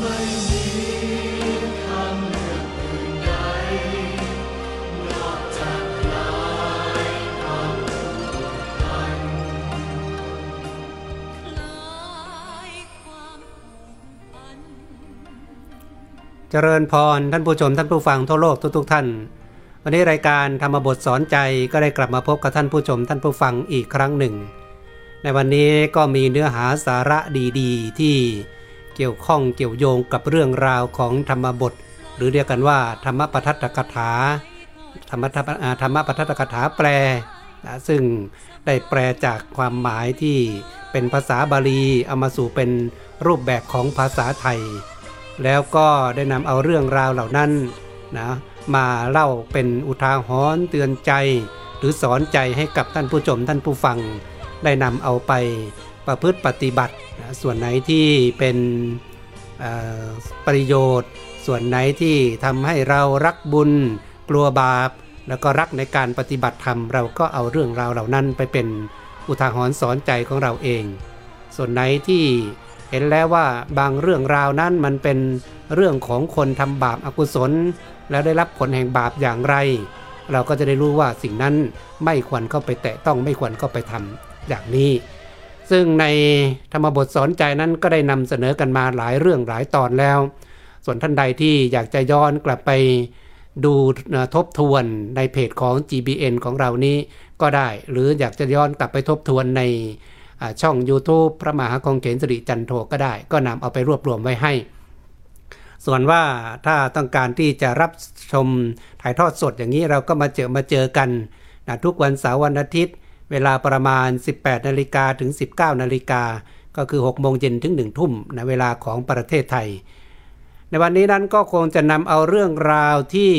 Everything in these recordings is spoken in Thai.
เจริญพรท่านผู้ชมท่านผู้ฟังทั่วโลกทุกๆท่าน วันนี้รายการธรรมบทสอนใจก็ได้กลับมาพบกับท่านผู้ชมท่านผู้ฟังอีกครั้งหนึ่ง ในวันนี้ก็มีเนื้อหาสาระดีๆ ที่ เกี่ยวข้องเกี่ยวโยงกับเรื่องราวของธรรมบท หรือเรียกกันว่า ธรรมปทัตกถาธรรมธรรมปทัตกถาแปลนะซึ่งได้แปลจากความหมายที่เป็นภาษาบาลีเอามาสู่เป็นรูปแบบของภาษาไทย แล้วก็ได้นำเอาเรื่องราวเหล่านั้นนะมาเล่าเป็นอุทาหรณ์เตือนใจ หรือสอนใจให้กับท่านผู้ชมท่านผู้ฟัง ได้นำเอาไป ประพฤติปฏิบัตินะส่วนไหนที่เป็นประโยชน์ ส่วนไหนที่ทำให้เรารักบุญ กลัวบาป แล้วก็รักในการปฏิบัติธรรม เราก็เอาเรื่องราวเหล่านั้นไปเป็นอุทาหรณ์สอนใจของเราเอง ส่วนไหนที่เห็นแล้วว่าบางเรื่องราวนั้นมันเป็นเรื่องของคนทำบาปอากุศล แล้วได้รับผลแห่งบาปอย่างไร เราก็จะได้รู้ว่าสิ่งนั้นไม่ควรเข้าไปแตะต้องไม่ควรเข้าไปทำอย่างนี้ ซึ่งในธรรมบทสอนใจนั้นก็ได้นำเสนอกันมาหลายเรื่องหลายตอนแล้ว ส่วนท่านใดที่อยากจะย้อนกลับไปดูทบทวนในเพจของ GBN ของเรานี้ก็ได้ หรืออยากจะย้อนกลับไปทบทวนในช่อง YouTube พระมหาคงเขนสิริจันโทก็ได้ ก็นำเอาไปรวบรวมไว้ให้ ส่วนว่าถ้าต้องการที่จะรับชมถ่ายทอดสดอย่างนี้เราก็มาเจอมาเจอกันนะทุกวันเสาร์วันอาทิตย์ เวลาประมาณ 18นาฬิกาถึง 19นาฬิกาก็คือ6โมงเย็นถึง1ทุ่มในเวลาของประเทศไทย ในวันนี้นั้นก็คงจะนำเอาเรื่องราวที่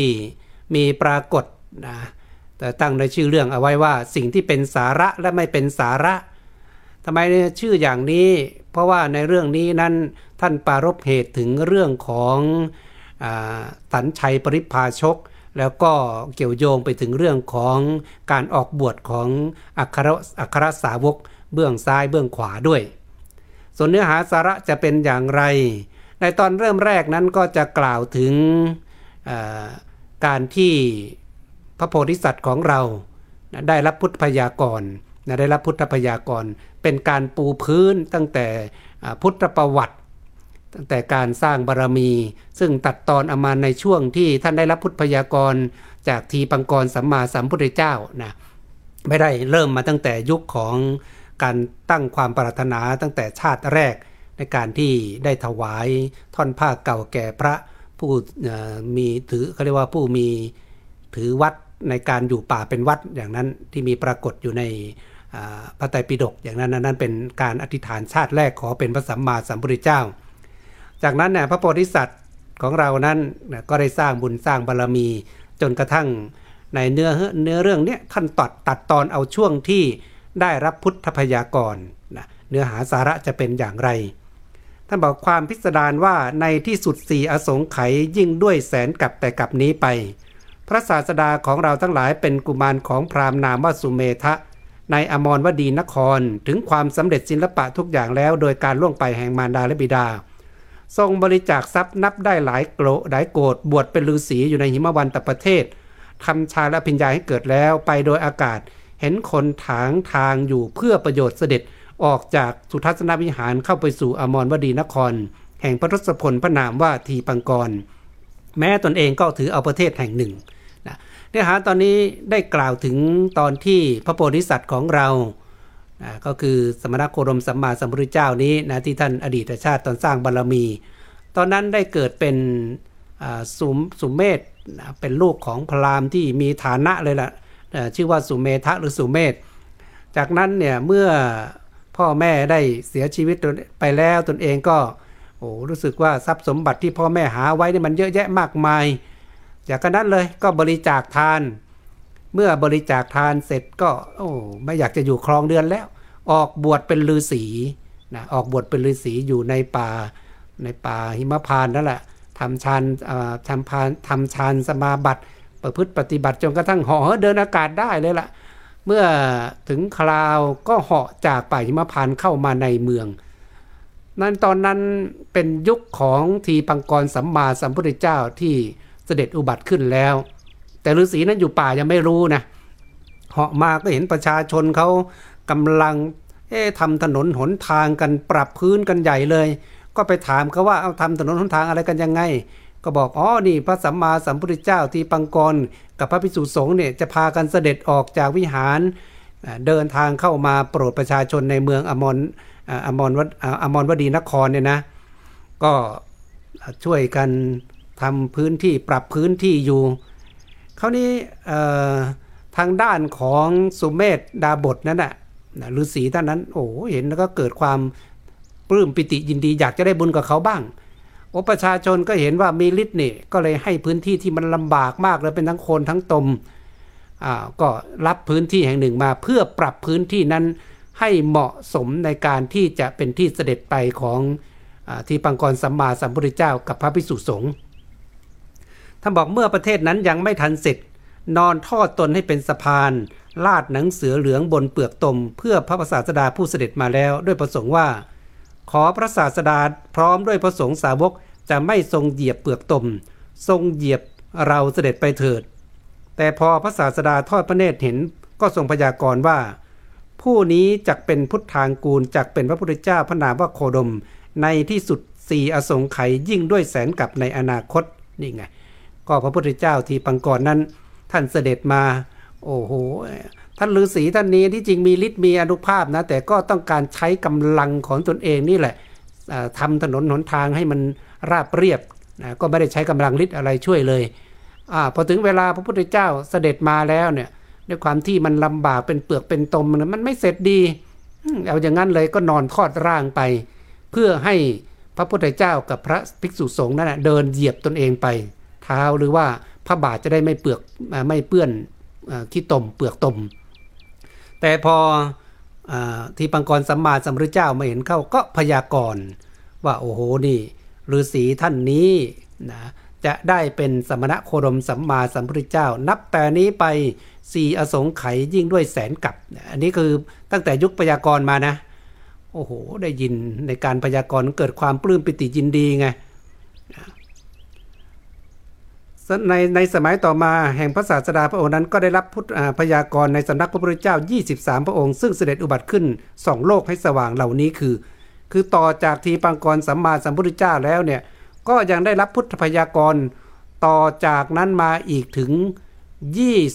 มีปรากฏนะแต่ตั้งในชื่อเรื่องเอาไว้ว่าสิ่งที่เป็นสาระและไม่เป็นสาระทำไมชื่ออย่างนี้ เพราะว่าในเรื่องนี้นั้นท่านปารบเหตุถึงเรื่องของสันชัยปริพาชก แล้วก็เกี่ยวโยงไปถึงเรื่องของการออกบวชของอัครอัครสาวก เบื้องซ้ายเบื้องขวาด้วย ส่วนเนื้อหาสาระจะเป็นอย่างไร ในตอนเริ่มแรกนั้นก็จะกล่าวถึงการที่พระโพธิสัตว์ของเราได้รับพุทธพยากรได้รับพุทธพยากร เป็นการปูพื้นตั้งแต่พุทธประวัติ ตั้งแต่การสร้างบารมี ซึ่งตัดตอนอามาในช่วงที่ท่านได้รับพุทธพยากรจากทีปังกรสัมมาสัมพุทธเจ้านะไม่ได้เริ่มมาตั้งแต่ยุคของการตั้งความปรารถนาตั้งแต่ชาติแรก ในการที่ได้ถวายท่อนผ้าเก่าแก่พระผู้มีถือเขาเรียกว่าผู้มีถือวัดในการอยู่ป่าเป็นวัดอย่างนั้นที่มีปรากฏอยู่ในพระไตรปิฎกอย่างนั้นนั้นเป็นการอธิษฐานชาติแรกขอเป็นพระสัมมาสัมพุทธเจ้า จากนั้นเนี่ยพระโพธิสัตว์ของเรานั้นก็ได้สร้างบุญสร้างบารรมีจนกระทั่งในเนื้อเนื้อเรื่องนี้ท่านตัดตัดตอนเอาช่วงที่ได้รับพุทธพยากรนะเนื้อหาสาระจะเป็นอย่างไร ท่านบอกความพิสดารว่าในที่สุดสี่อสงไขยยิ่งด้วยแสนกับแต่กับนี้ไป พระศาสดาของเราทั้งหลายเป็นกุมารของพราหมณ์นามว่าสุเมทะ ในอมรวดีนครถึงความสำเร็จศิลปะทุกอย่างแล้วโดยการล่วงไปแห่งมารดาและบิดา ทรงบริจาคทรัพย์นับได้หลายโกรหลายโกดบวชเป็นฤาษีอยู่ในหิมวันตประเทศทำชาและพิญญาให้เกิดแล้วไปโดยอากาศ เห็นคนถางทางอยู่เพื่อประโยชน์เสด็จออกจากสุทัศนวิหารเข้าไปสู่อมรวดีนคร แห่งพระทศพลพระนามว่าทีปังกร แม้ตนเองก็ถือเอาประเทศแห่งหนึ่งเนื้อหาตอนนี้ได้กล่าวถึงตอนที่พระโพธิสัตว์ของเรา นะก็คือสมณโคดมสัมมาสัมพุทธเจ้านี้นะที่ท่านอดีตชาติตอนสร้างบารรมี ตอนนั้นได้เกิดเป็นสุมสุมเมธนะเป็นลูกของพราหมณ์ที่มีฐานะเลยละ่ะชื่อว่าสุเมธะหรือสุเมธจากนั้นเนี่ยเมื่อพ่อแม่ได้เสียชีวิตไปแล้วตนเองก็โอ้รู้สึกว่าทรัพย์สมบัติที่พ่อแม่หาไว้นี่มันเยอะแยะมากมาย จากนั้นเลยก็บริจาคทาน เมื่อบริจาคทานเสร็จก็ โอ้ไม่อยากจะอยู่ครองเดือนแล้ว ออกบวชเป็นฤาษีนะออกบวชเป็นฤาษีอยู่ในป่า ในป่าหิมพานนั่นแหละทำฌานทำพานทำฌานสมาบัติประพฤติปฏิบัติจนกระทั่งเหาะเดินอากาศได้เลยละ่ะ เมื่อถึงคราวก็เหาะจากป่าหิมพานเข้ามาในเมือง นั้นตอนนั้นเป็นยุคของทีปังกรสัมมาสัมพุทธเจ้าที่เสด็จอุบัติขึ้นแล้ว แต่ฤาษีนั้นอยู่ป่ายังไม่รู้นะเหาะมาก็เห็นประชาชนเขากำลังเอ๊ะทำถนนหนทางกันปรับพื้นกันใหญ่เลย ก็ไปถามเขาว่าเอาทำถนนหนทางอะไรกันยังไง ก็บอกอ๋อนี่พระสัมมาสัมพุทธเจ้าที่ปังกรกับพระภิกษุสงฆ์เนี่ยจะพากันเสด็จออกจากวิหารเดินทางเข้ามาโปรดประชาชนในเมืองอมรอมรวอมรวดีนครเนี่ยนะ ก็ช่วยกันทำพื้นที่ปรับพื้นที่อยู่ คราวนี้ทางด้านของสุเมธดาบทนั้นน่ะฤาษีท่านนั้น โอ้เห็นแล้วก็เกิดความปลื้มปิติยินดีอยากจะได้บุญกับเขาบ้างโอประชาชนก็เห็นว่ามีฤทธิ์นี่ก็เลยให้พื้นที่ที่มันลำบากมากเลยเป็นทั้งคนทั้งตมอ่าก็รับพื้นที่แห่งหนึ่งมา เพื่อปรับพื้นที่นั้นให้เหมาะสมในการที่จะเป็นที่เสด็จไปของอที่ปังกรสัมมาสัมพุทธเจ้ากับพระภิกษุสงฆ์ ท่านบอกเมื่อประเทศนั้นยังไม่ทันเสร็จ นอนทอดตนให้เป็นสะพาน ลาดหนังเสือเหลืองบนเปลือกตม เพื่อพระประสาสดาผู้เสด็จมาแล้ว ด้วยประสงค์ว่า ขอพระศาสดาพร้อมด้วยพระสงฆ์สาวกจะไม่ทรงเหยียบเปลือกตม ทรงเหยียบเราเสด็จไปเถิด แต่พอพระศาสดาทอดพระเนตรเห็นก็ทรงพยากรณ์ว่า ผู้นี้จักเป็นพุทธางกูลจักเป็นพระพุทธเจ้าพระนามว่าโคดม ในที่สุดสี่อสงไขยยิ่งด้วยแสนกับในอนาคตนี่ไง ก็พระพุทธเจ้าที่ปังกรนั้น ท่านเสด็จมา โอ้โหท่านฤาษีท่านนี้ที่จริงมีฤทธิ์มีอนุภาพนะ แต่ก็ต้องการใช้กำลังของตนเองนี่แหละทำถนนหนทางให้มันราบเรียบนะก็ไม่ได้ใช้กำลังฤทธิ์อะไรช่วยเลยอพอถึงเวลาพระพุทธเจ้าเสด็จมาแล้วเนี่ยด้วยความที่มันลำบากเป็นเปลือกเป็นตมมันไม่เสร็จดีเอาอย่างนั้นเลยก็นอนทอดร่างไป เพื่อให้พระพุทธเจ้ากับพระภิกษุสงฆ์นั้นเดินเหยียบตนเองไป ท้าหรือว่าพระบาทจะได้ไม่เปลือกไม่เปื้อนขี้ตมเปลือกตม แต่พออที่ปังกรสัมมาสัมพุทธเจ้ามาเห็นเข้าก็พยากรณ์ว่าโอ้โหนี่ฤาษีท่านนี้นะจะได้เป็นสมณะโคดมสัมมาสัมพุทธเจ้า นับแต่นี้ไปสี่อสงไขยยิ่งด้วยแสนกับ อันนี้คือตั้งแต่ยุคพยากรณ์มานะ โอ้โห ได้ยินในการพยากรณ์เกิดความปลื้มปิติยินดีไง ในในสมัยต่อมาแห่งพระศาสดาพระองค์นั้นก็ได้รับพุทธพยากรณ์ในสำนักพระพุทธเจ้า 23 พระองค์ ซึ่งเสด็จอุบัติขึ้นสองโลกให้สว่างเหล่านี้คือ คือต่อจากทีปังกรสัมมาสัมพุทธเจ้าแล้วเนี่ยก็ยังได้รับพุทธพยากรณ์ต่อจากนั้นมาอีกถึง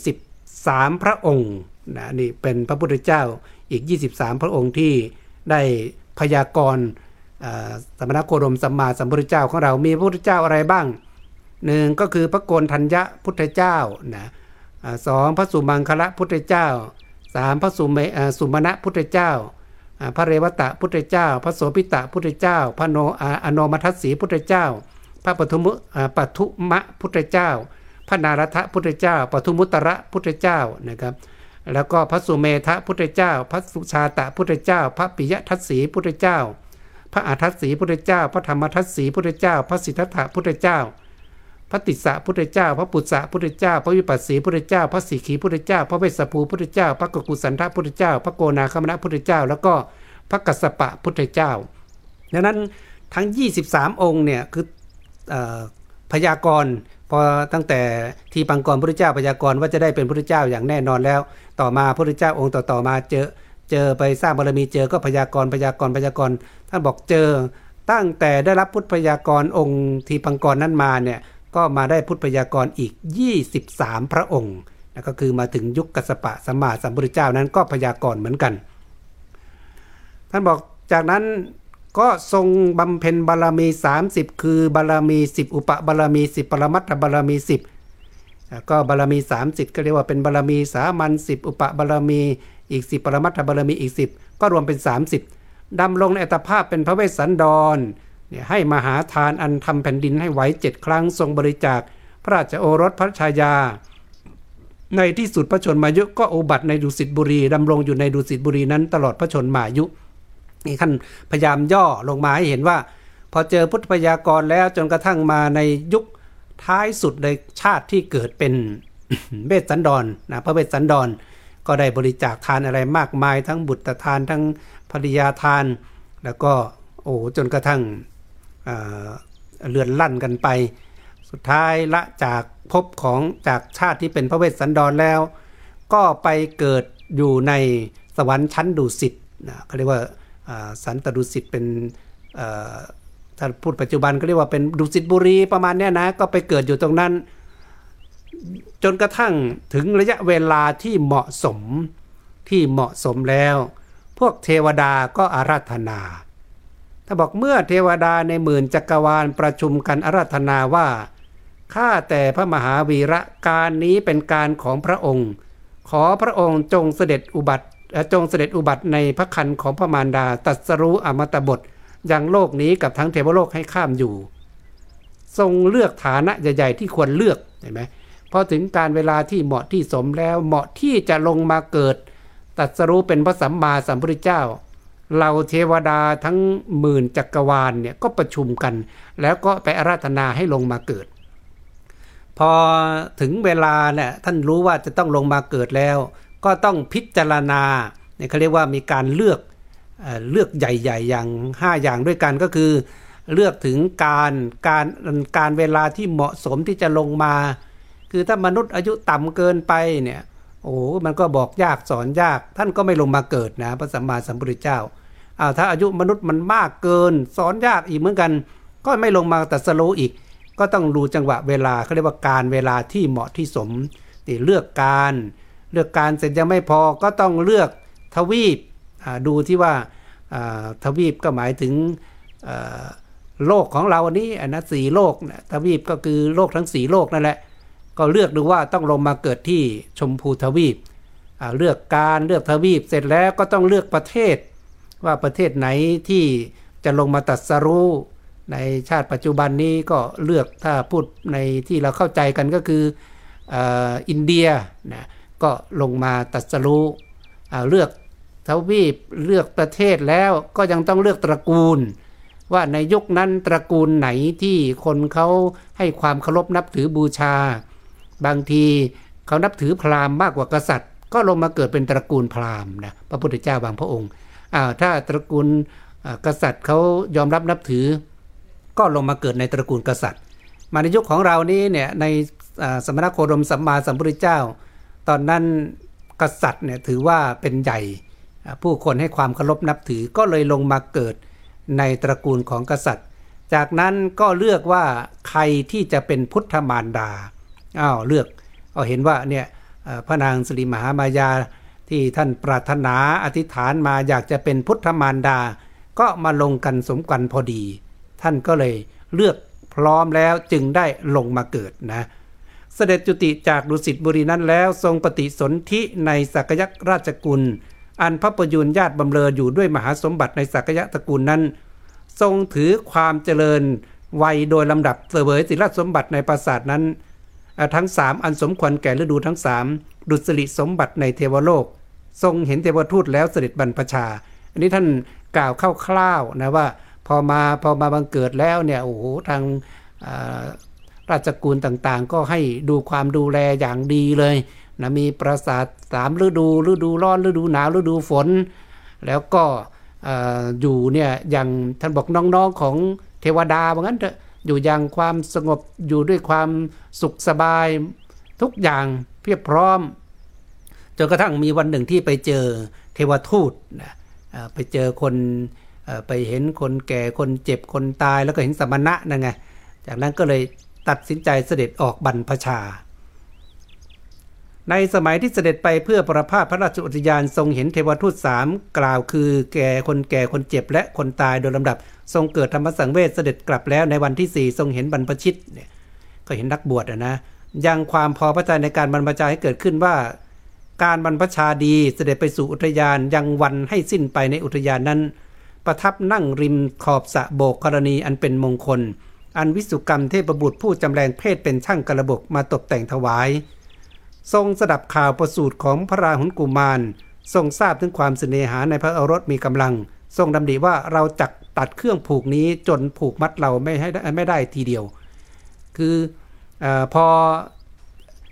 23 พระองค์นะนี่เป็นพระพุทธเจ้าอีก 23 พระองค์ที่ได้พยากรณ์สมณโคดมสัมมาสัมพุทธเจ้าของเรามีพระพุทธเจ้าอะไรบ้าง หนึ่งก็คือพระโกนทัญญะพุทธเจ้านะสองพระสุมังคละพุทธเจ้าสามพระสุเมสุมาณะพุทธเจ้า พระเรวตะพุทธเจ้า พระโสพิตะพุทธเจ้า พระโนอโนมัทสีพุทธเจ้า พระปทุมปทุมะพุทธเจ้า พระนารทะพุทธเจ้าปทุมุตระพุทธเจ้านะครับแล้วก็พระสุเมธพุทธเจ้า พระสุชาตะพุทธเจ้า พระปิยทัศสีพุทธเจ้า พระอาทัศสีพุทธเจ้า พระธรรมทัศสีพุทธเจ้า พระสิทธัตถะพุทธเจ้า พระติสสะพุทธเจ้า พระปุตสะพุทธเจ้า พระวิปัสสีพุทธเจ้า พระสีขีพุทธเจ้า พระเวสสภูพุทธเจ้า พระกกุสันทพุทธเจ้า พระโกนาคมณพุทธเจ้า แล้วก็พระกัสสปะพุทธเจ้า ดังนั้นทั้ง 23 องค์เนี่ยคือพยากรณ์พอตั้งแต่ทีปังกรพุทธเจ้าพยากรณ์ว่าจะได้เป็นพุทธเจ้าอย่างแน่นอนแล้ว ต่อมาพุทธเจ้าองค์ต่อๆมาเจอเจอไปสร้างบารมีเจอก็พยากรณ์พยากรณ์พยากรณ์ท่านบอกเจอตั้งแต่ได้รับพุทธพยากรณ์องค์ทีปังกรนั้นมาเนี่ย ก็มาได้พุทธพยากรณ์อีก 23 พระองค์นะก็คือมาถึงยุคกัสปะสัมมาสัมพุทธเจ้านั้นก็พยากรณ์เหมือนกัน ท่านบอกจากนั้นก็ทรงบำเพ็ญบารมี 30 คือบารมี 10 อุปบารมี 10 ปรมัตถบารมี 10 ก็บารมี 30 ก็เรียกว่าเป็นบารมีสามัญ10 อุปบารมีอีก 10 ปรมัตถบารมีอีก 10 ก็รวมเป็น 30ดำลงในอัตภาพเป็นพระเวสสันดร ให้มหาทานอันทำแผ่นดินให้ไหวเจ็ดครั้งทรงบริจาค พระราชโอรสพระชายา ในที่สุดพระชนมายุก็อุบัติในดุสิตบุรีดำรงอยู่ในดุสิตบุรีนั้นตลอดพระชนมายุนี่ท่านพยายามย่อลงมาให้เห็นว่า พอเจอพุทธพยากรแล้วจนกระทั่งมาในยุคท้ายสุดในชาติที่เกิดเป็นเวสสันดรนะพระเวสสันดร ก็ได้บริจาคทานอะไรมากมาย ทั้งบุตรทานทั้งภริยาทาน แล้วก็โอ้จนกระทั่ง เลือนลั่นกันไป สุดท้ายละจากภพของจากชาติที่เป็นพระเวสสันดรแล้ว ก็ไปเกิดอยู่ในสวรรค์ชั้นดุสิตนะเขาเรียกว่าสันตดุสิตเป็นถ้าพูดปัจจุบันก็เรียกว่าเป็นดุสิตบุรีประมาณนี้นะก็ไปเกิดอยู่ตรงนั้น จนกระทั่งถึงระยะเวลาที่เหมาะสมที่เหมาะสมแล้ว พวกเทวดาก็อาราธนา ถ้าบอกเมื่อเทวดาในหมื่นจักรวาลประชุมกันอาราธนาว่าข้าแต่พระมหาวีระการนี้เป็นการของพระองค์ ขอพระองค์จงเสด็จอุบัติจงเสด็จอุบัติในพระคันของพระมารดาตัสรู้อมตะบทยังโลกนี้กับทั้งเทวโลกให้ข้ามอยู่ ทรงเลือกฐานะใหญ่ๆที่ควรเลือกเห็นไหมพอถึงการเวลาที่เหมาะที่สมแล้วเหมาะที่จะลงมาเกิดตัดสรู้เป็นพระสัมมาสัมพุทธเจ้า เราเทวดาทั้งหมื่นจักรวาลเนี่ยก็ประชุมกัน แล้วก็ไปอาราธนาให้ลงมาเกิด พอถึงเวลาเนี่ยท่านรู้ว่าจะต้องลงมาเกิดแล้ว ก็ต้องพิจารณาเนี่ยเขาเรียกว่ามีการเลือกเลือกใหญ่ๆอย่าง 5 อย่างด้วยกันก็คือ เลือกถึงการการการเวลาที่เหมาะสมที่จะลงมา คือถ้ามนุษย์อายุต่ำเกินไปเนี่ย โอ้ มันก็บอกยากสอนยาก ท่านก็ไม่ลงมาเกิดนะพระสัมมาสัมพุทธเจ้าอ้าวถ้าอายุมนุษย์มันมากเกิน สอนยากอีกเหมือนกัน ก็ไม่ลงมาตัดสโลอีก ก็ต้องดูจังหวะเวลาเขาเรียกว่าการเวลาที่เหมาะที่สมที่เลือกการ เลือกการเสร็จยังไม่พอก็ต้องเลือกทวีปดูที่ว่าทวีปก็หมายถึงโลกของเราอันนี้อันนะสีโลกทวีปก็คือโลกทั้งสีโลกนั่นแหละ ก็เลือกดูว่าต้องลงมาเกิดที่ชมพูทวีปเลือกการเลือกทวีปเสร็จแล้วก็ต้องเลือกประเทศ ว่าประเทศไหนที่จะลงมาตัดสรู้ในชาติปัจจุบันนี้ก็เลือกถ้าพูดในที่เราเข้าใจกันก็คืออินเดียนะก็ลงมาตัดสรู้เลือกทวีปเลือกประเทศแล้วก็ยังต้องเลือกตระกูล ว่าในยุคนั้นตระกูลไหนที่คนเขาให้ความเคารพนับถือบูชา บางทีเขานับถือพราหมณ์มากกว่ากษัตริย์ ก็ลงมาเกิดเป็นตระกูลพราหมณ์นะพระพุทธเจ้าบางพระองค์ถ้าตระกูลกษัตริย์เขายอมรับนับถือ ก็ลงมาเกิดในตระกูลกษัตริย์ มาในยุคของเรานี้เนี่ยในสมณโคดมสัมมาสัมพุทธเจ้า ตอนนั้นกษัตริย์เนี่ยถือว่าเป็นใหญ่ ผู้คนให้ความเคารพนับถือก็เลยลงมาเกิดในตระกูลของกษัตริย์ จากนั้นก็เลือกว่าใครที่จะเป็นพุทธมารดา อ้าวเลือกเอาเห็นว่าเนี่ยพระนางสิริมหามายาที่ท่านปรารถนาอธิษฐานมาอยากจะเป็นพุทธมารดา ก็มาลงกันสมกันพอดี ท่านก็เลยเลือกพร้อมแล้วจึงได้ลงมาเกิดนะ เสด็จจุติจากดุสิตบุรีนั้นแล้วทรงปฏิสนธิในสักยักราชกุล อันพระประยุนญาติบำเรออยู่ด้วยมหาสมบัติในสักยะตระกูลนั้น ทรงถือความเจริญวัยโดยลำดับเสวยศิลสมบัติในปราสาทนั้น ทั้งสามอันสมควรแก่ฤดูทั้งสามดุสริสมบัติในเทวโลก ทรงเห็นเทวทูตแล้วเสด็จบรรพชา อันนี้ท่านกล่าวคร่าวๆนะว่าพอมาพอมาบังเกิดแล้วเนี่ยโอ้โหทางราชกุลต่างๆ ก็ให้ดูความดูแลอย่างดีเลยนะมีปราสาทสามฤดูฤดูร้อนฤดูหนาวฤดูฝน แล้วก็อยู่เนี่ยอย่างท่านบอกน้องๆของเทวดาว่างั้นเถอะ อยู่อย่างความสงบอยู่ด้วยความสุขสบาย ทุกอย่างเพียบพร้อม จนกระทั่งมีวันหนึ่งที่ไปเจอเทวทูตนะไปเจอคนไปเห็นคนแก่คนเจ็บคนตายแล้วก็เห็นสมณะนั่นไงจากนั้นก็เลยตัดสินใจเสด็จออกบรรพชา ในสมัยที่เสด็จไปเพื่อประพาสพระราชอุทยานทรงเห็นเทวทูตสามกล่าวคือแก่คนแก่คนเจ็บและคนตายโดยลำดับ ทรงเกิดธรรมสังเวชเสด็จกลับแล้วในวันที่สี่ทรงเห็นบรรพชิตเนี่ยก็เห็นนักบวชนะยังความพอพระทัยในการบรรพชาให้เกิดขึ้นว่า การบรรพชาดีเสด็จไปสู่อุทยานยังวันให้สิ้นไปในอุทยานนั้น ประทับนั่งริมขอบสะโบกกรณีอันเป็นมงคล อันวิสุกรรมเทพบุตรผู้จำแรงเพศเป็นช่างกระบกมาตกแต่งถวาย ทรงสดับข่าวประสูติของพระราหุลกุมาร ทรงทราบถึงความเสน่หาในพระโอรสมีกำลัง ทรงดำริว่าเราจักตัดเครื่องผูกนี้จนผูกมัดเราไม่ให้ไม่ได้ทีเดียว คืออพอ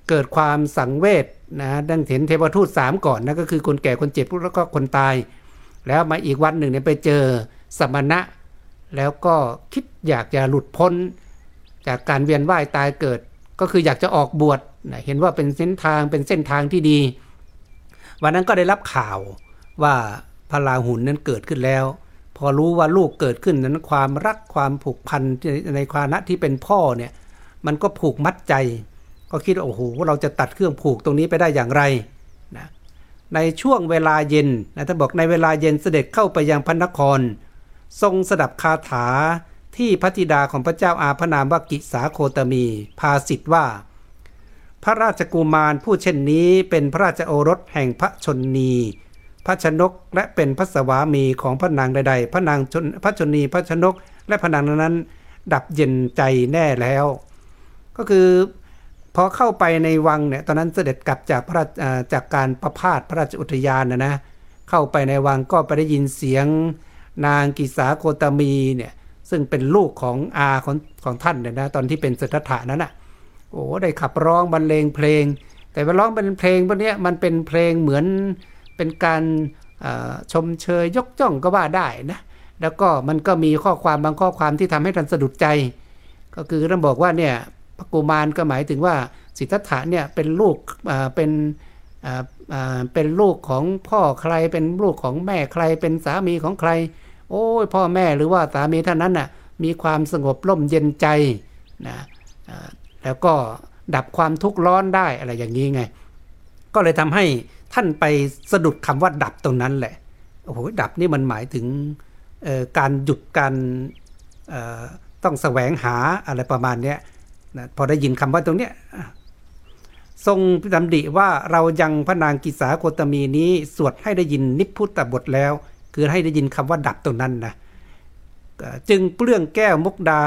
เกิดความสังเวชนะดังเห็นเทวทูตสามก่อนนะก็คือคนแก่คนเจ็บแล้วก็คนตาย แล้วมาอีกวันหนึ่งเนี่ยไปเจอสมณะ แล้วก็คิดอยากจะหลุดพ้น จากการเวียนว่ายตายเกิด ก็คืออยากจะออกบวช เห็นว่าเป็นเส้นทางเป็นเส้นทางที่ดี วันนั้นก็ได้รับข่าวว่าพระราหุลนั้นเกิดขึ้นแล้ว พอรู้ว่าลูกเกิดขึ้นนั้นความรักความผูกพันในความณะที่เป็นพ่อเนี่ยมันก็ผูกมัดใจ ก็คิดว่าโอ้โหเราจะตัดเครื่องผูกตรงนี้ไปได้อย่างไรนะในช่วงเวลาเย็นนะท่านบอกในเวลาเย็นเสด็จเข้าไปยังพระนคร ทรงสดับคาถาที่พระธิดาของพระเจ้าอาพนามว่ากิสาโคตมี พาสิทธ์ว่า พระราชกุมารผู้เช่นนี้เป็นพระราชโอรสแห่งพระชนนี พระชนกและเป็นพระสวามีของพระนางใด ๆ พระนางชนพระชนนีพระชนก และพระนางนั้น ดับเย็นใจแน่แล้ว ก็คือพอเข้าไปในวังเนี่ยตอนนั้นเสด็จกลับจากพระจากการประพาสพระราชอุทยานนะนะเข้าไปในวังก็ไปได้ยินเสียงนางกิสาโคตมีเนี่ยซึ่งเป็นลูกของอาของของท่านเนี่ยนะตอนที่เป็นสิทธัตถะนั้นอะ โอ้ได้ขับร้องบรรเลงเพลง แต่ว่าร้องเป็นเพลงพวกนี้มันเป็นเพลงเหมือนเป็นการชมเชยยกจ้องก็ว่าได้นะแล้วก็มันก็มีข้อความบางข้อความที่ทำให้ท่านสะดุดใจ ก็คือท่านบอกว่าเนี่ยพระกุมารก็หมายถึงว่าสิทธัตถะเนี่ยเป็นลูกเป็นเป็นลูกของพ่อใครเป็นลูกของแม่ใครเป็นสามีของใคร โอ้ยพ่อแม่หรือว่าสามีท่านนั้นน่ะมีความสงบร่มเย็นใจนะ แล้วก็ดับความทุกข์ร้อนได้อะไรอย่างนี้ไง ก็เลยทำให้ท่านไปสะดุดคำว่าดับตรงนั้นแหละโอ้โหดับนี่มันหมายถึงการหยุดการต้องแสวงหาอะไรประมาณนี้นะพอได้ยินคำว่าตรงเนี้ยทรงดำดิว่าเรายังพระนางกิสาโคตมีนี้ สวดให้ได้ยินนิพพุตบทแล้ว คือให้ได้ยินคำว่าดับตรงนั้นนะจึงเปลื้องแก้วมุกดา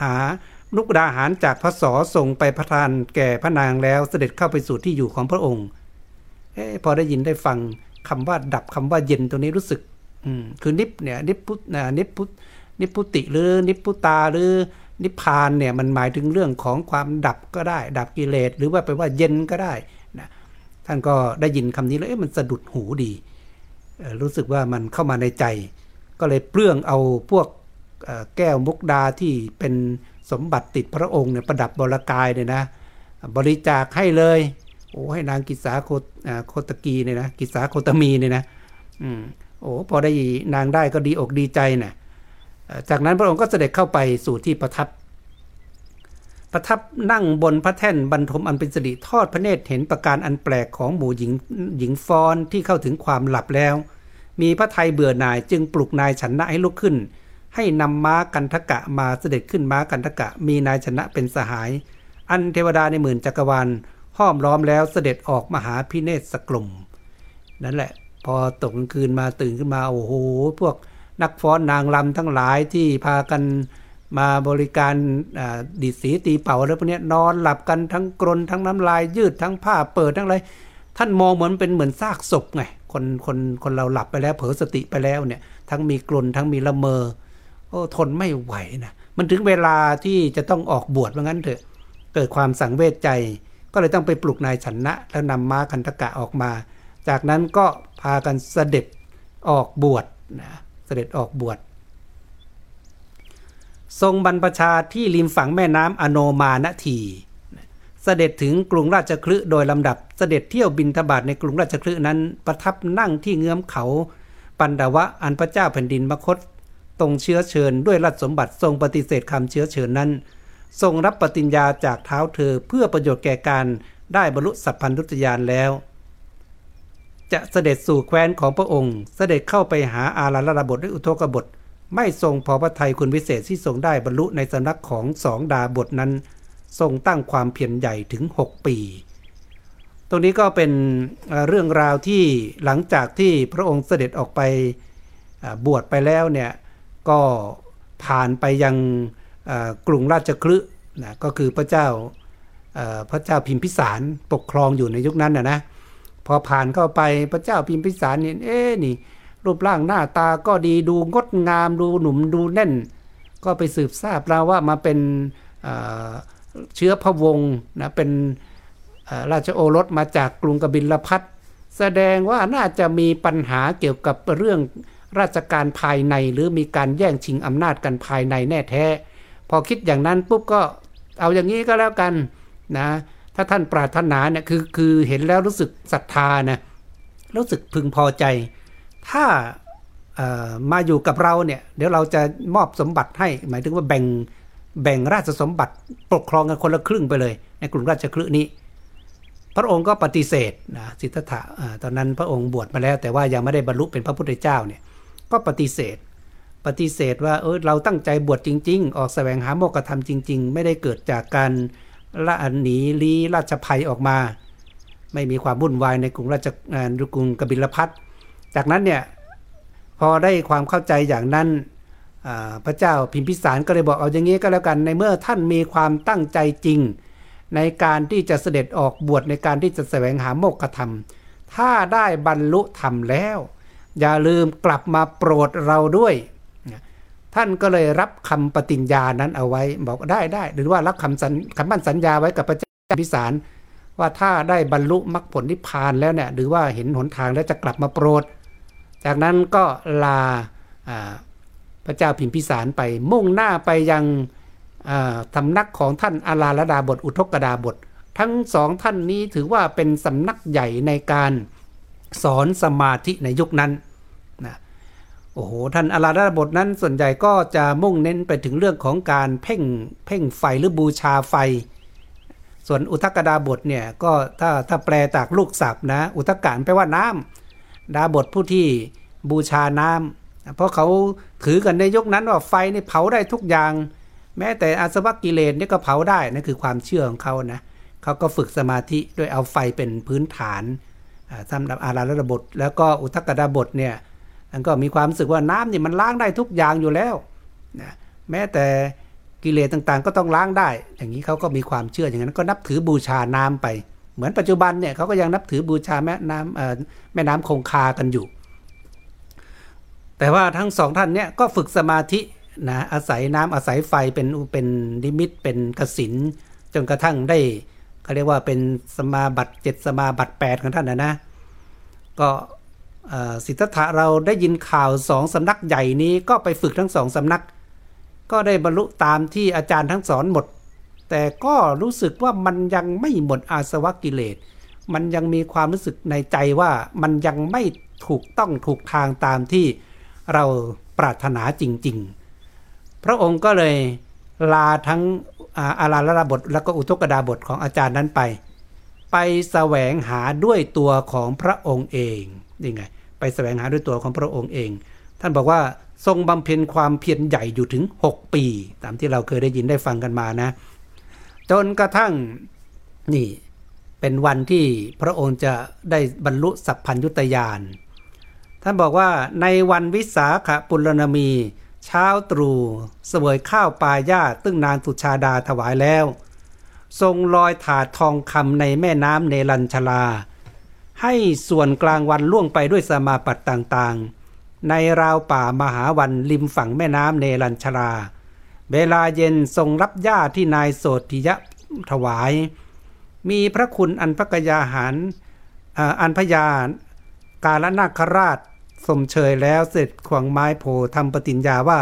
หา นุกดาหารจากพระสอส่งไปพระทานแก่พระนางแล้วเสด็จเข้าไปสู่ที่อยู่ของพระองค์อพอได้ยินได้ฟังคำว่าดับคำว่าเย็นตรงนี้รู้สึกอืคือนิพเนี่ยนิพุนิพุนิพุติหรือนิพุตาหรือนิพพานเนี่ยมันหมายถึงเรื่องของความดับก็ได้ ดับกิเลสหรือว่าไปว่าเย็นก็ได้นะท่านก็ได้ยินคำนี้แล้วเอ๊ะมันสะดุดหูดี รู้สึกว่ามันเข้ามาในใจ ก็เลยเปลื้องเอาพวกแก้วมุกดาที่เป็น สมบัติติดพระองค์เนี่ยประดับบรกายเนี่ยนะ บริจาคให้เลย โอ้ให้นางกิสาโคโคตกีเนี่ยนะกิสาโคตมีเนี่ยนะอืมโอ้พอได้นางได้ก็ดีอกดีใจนะ่ะจากนั้นพระองค์ก็เสด็จเข้าไปสู่ที่ประทับ ประทับนั่งบนพระแท่นบรรทมอันเป็นสิริทอดพระเนตรเห็นประการอันแปลกของหมู่หญิงหญิงฟ้อนที่เข้าถึงความหลับแล้ว มีพระไทยเบื่อหน่ายจึงปลุกนายชนะให้ลุกขึ้น ให้นำม้ากันทกะมาเสด็จขึ้นม้ากันทกะมีนายชนะเป็นสหาย อันเทวดาในหมื่นจักรวาลห้อมล้อมแล้วเสด็จออกมาหาพิเนศสกลุ่มนั่นแหละ พอตกกลางคืนมาตื่นขึ้นมา โอ้โห พวกนักฟ้อนนางลำทั้งหลายที่พากันมาบริการดิสีตีเป่าแล้วพวกนี้นอนหลับกันทั้งกรนทั้งน้ำลายยืดทั้งผ้าเปิดทั้งอะไรท่านมองเหมือนเป็นเหมือนซากศพไงคนคนคนเราหลับไปแล้วเผลอสติไปแล้วเนี่ยทั้งมีกลนทั้งมีละเมอ อ้ทนไม่ไหวนะมันถึงเวลาที่จะต้องออกบวชว่างั้นเถอะ เกิดความสังเวชใจ ก็เลยต้องไปปลุกนายชนะ แล้วนำม้าคันตกะออกมา จากนั้นก็พากันเสด็จออกบวชนะเสด็จออกบวชทรงบรรพชาที่ริมฝั่งแม่น้ำอโนมาณทีเสด็จถึงกรุงราชคลึโดยลำดับ เสด็จเที่ยวบินทบาทในกรุงราชคลึนั้น ประทับนั่งที่เงื้อมเขา ปันดาวะอันพระเจ้าแผ่นดินมคต ตรงเชื้อเชิญด้วยราชสมบัติทรงปฏิเสธคำเชื้อเชิญนั้น ทรงรับปฏิญญาจากเท้าเธอเพื่อประโยชน์แก่การได้บรรลุสัพพันธุตยานแล้ว จะเสด็จสู่แคว้นของพระองค์ เสด็จเข้าไปหาอาราลดาบทและอุทกบท ไม่ทรงพอพระทัยคุณวิเศษที่ทรงได้บรรลุในสำนักของสองดาบทนั้น ทรงตั้งความเพียรใหญ่ถึง 6 ปีตรงนี้ก็เป็นเรื่องราวที่หลังจากที่พระองค์เสด็จออกไปบวชไปแล้วเนี่ย ก็ผ่านไปยังกรุงราชคลึนะก็คือพระเจ้าพระเจ้าพิมพิสารปกครองอยู่ในยุคนั้นนะนะพอผ่านเข้าไปพระเจ้าพิมพิสารเนี่ยเอ๊นี่ รูปร่างหน้าตาก็ดีดูงดงามดูหนุ่มดูแน่น ก็ไปสืบทราบแล้วว่ามาเป็นเชื้อพระวงศ์นะเป็นราชโอรสมาจากกรุงกบิลพัทแสดงว่าน่าจะมีปัญหาเกี่ยวกับเรื่อง ราชการภายในหรือมีการแย่งชิงอำนาจกันภายในแน่แท้ พอคิดอย่างนั้นปุ๊บก็เอาอย่างนี้ก็แล้วกันนะถ้าท่านปรารถนาเนี่ยคือคือเห็นแล้วรู้สึกศรัทธานะรู้สึกพึงพอใจ ถ้ามาอยู่กับเราเนี่ยเดี๋ยวเราจะมอบสมบัติให้ หมายถึงว่าแบ่งแบ่งราชสมบัติปกครองกันคนละครึ่งไปเลย ในกลุ่มราชคลึนี้ พระองค์ก็ปฏิเสธนะสิทธัตถะตอนนั้นพระองค์บวชมาแล้ว แต่ว่ายังไม่ได้บรรลุเป็นพระพุทธเจ้าเนี่ย ก็ปฏิเสธ ปฏิเสธว่าเออเราตั้งใจบวชจริง ๆ ออกแสวงหาโมกขธรรมจริง ๆ ไม่ได้เกิดจากการละหนีลี้ราชภัยออกมา ไม่มีความวุ่นวายในกรุงราชกรุงกบิลพัทจากนั้นเนี่ยพอได้ความเข้าใจอย่างนั้นพระเจ้าพิมพิสารก็เลยบอกเอาอย่างนี้ก็แล้วกันในเมื่อท่านมีความตั้งใจจริง ในการที่จะเสด็จออกบวชในการที่จะแสวงหาโมกขธรรม ถ้าได้บรรลุธรรมแล้ว อย่าลืมกลับมาโปรดเราด้วย ท่านก็เลยรับคำปฏิญญานั้นเอาไว้บอกได้ได้ หรือว่ารับคำสัญคำมั่นสัญญาไว้กับพระเจ้าพิสาร ว่าถ้าได้บรรลุมรรคผลนิพพานแล้วเนี่ยหรือว่าเห็นหนทางแล้วจะกลับมาโปรด จากนั้นก็ลาพระเจ้าพิมพิสารไปมุ่งหน้าไปยังสำนักของท่านอาลาลดาบทอุทกดาบท ทั้งสองท่านนี้ถือว่าเป็นสำนักใหญ่ในการ สอนสมาธิในยุคนั้นนะโอ้โหท่านอาลาลดาบทนั้นส่วนใหญ่ก็จะมุ่งเน้นไปถึงเรื่องของการเพ่งเพ่งไฟหรือบูชาไฟ ส่วนอุทกดาบทเนี่ยก็ถ้าถ้าแปลจากลูกศัพท์นะ อุทกานแปลว่าน้ำดาบทผู้ที่บูชาน้ำเพราะเขาถือกันในยุคนั้นว่าไฟนี่เผาได้ทุกอย่าง แม้แต่อาสวะกิเลสนี่ก็เผาได้นั่นคือความเชื่อของเขานะเขาก็ฝึกสมาธิด้วยเอาไฟเป็นพื้นฐาน สำหรับอาราระบท แล้วก็อุทกดาบทเนี่ยมันก็มีความรู้สึกว่าน้ำนี่มันล้างได้ทุกอย่างอยู่แล้วนะแม้แต่กิเลสต่างๆ ก็ต้องล้างได้ อย่างนี้เขาก็มีความเชื่ออย่างนั้นก็นับถือบูชาน้ำไป เหมือนปัจจุบันเนี่ยเขาก็ยังนับถือบูชาแม่น้ำแม่น้ำคงคากันอยู่ แต่ว่าทั้งสองท่านเนี่ยก็ฝึกสมาธินะอาศัยน้ำอาศัยไฟเป็นเป็นลิมิตเป็นกสินจนกระทั่งได้ เขาเรียกว่าเป็นสมาบัติเจ็ดสมาบัติแปดของท่านนะนะ ก็สิทธัตถะเราได้ยินข่าวสองสำนักใหญ่นี้ก็ไปฝึกทั้งสองสำนัก ก็ได้บรรลุตามที่อาจารย์ทั้งสอนหมด แต่ก็รู้สึกว่ามันยังไม่หมดอาสวะกิเลส มันยังมีความรู้สึกในใจว่ามันยังไม่ถูกต้องถูกทางตามที่เราปรารถนาจริง ๆ พระองค์ก็เลยลาทั้ง อาราลราบท แล้วก็อุทกดาบทของอาจารย์นั้นไป ไปแสวงหาด้วยตัวของพระองค์เองยังไงไปแสวงหาด้วยตัวของพระองค์เอง ท่านบอกว่าทรงบำเพ็ญความเพียรใหญ่อยู่ถึง 6 ปี ตามที่เราเคยได้ยินได้ฟังกันมานะ จนกระทั่งนี่เป็นวันที่พระองค์จะได้บรรลุสัพพัญยุตยาน ท่านบอกว่าในวันวิสาขปุรณมี เช้าตรู่เสวยข้าวปลายาตึ้งนางสุชาดาถวายแล้ว ทรงลอยถาดทองคำในแม่น้ำเนลัญชลา ให้ส่วนกลางวันล่วงไปด้วยสมาปัตต่างๆ ในราวป่ามหาวันริมฝั่งแม่น้ำเนลัญชลา เวลาเย็นทรงรับญาที่นายโสติยะถวาย มีพระคุณอันพระกยาหารอันพยานกาลนาคราช สมเชยแล้วเสร็จขวางไม้โพทำปฏิญญาว่า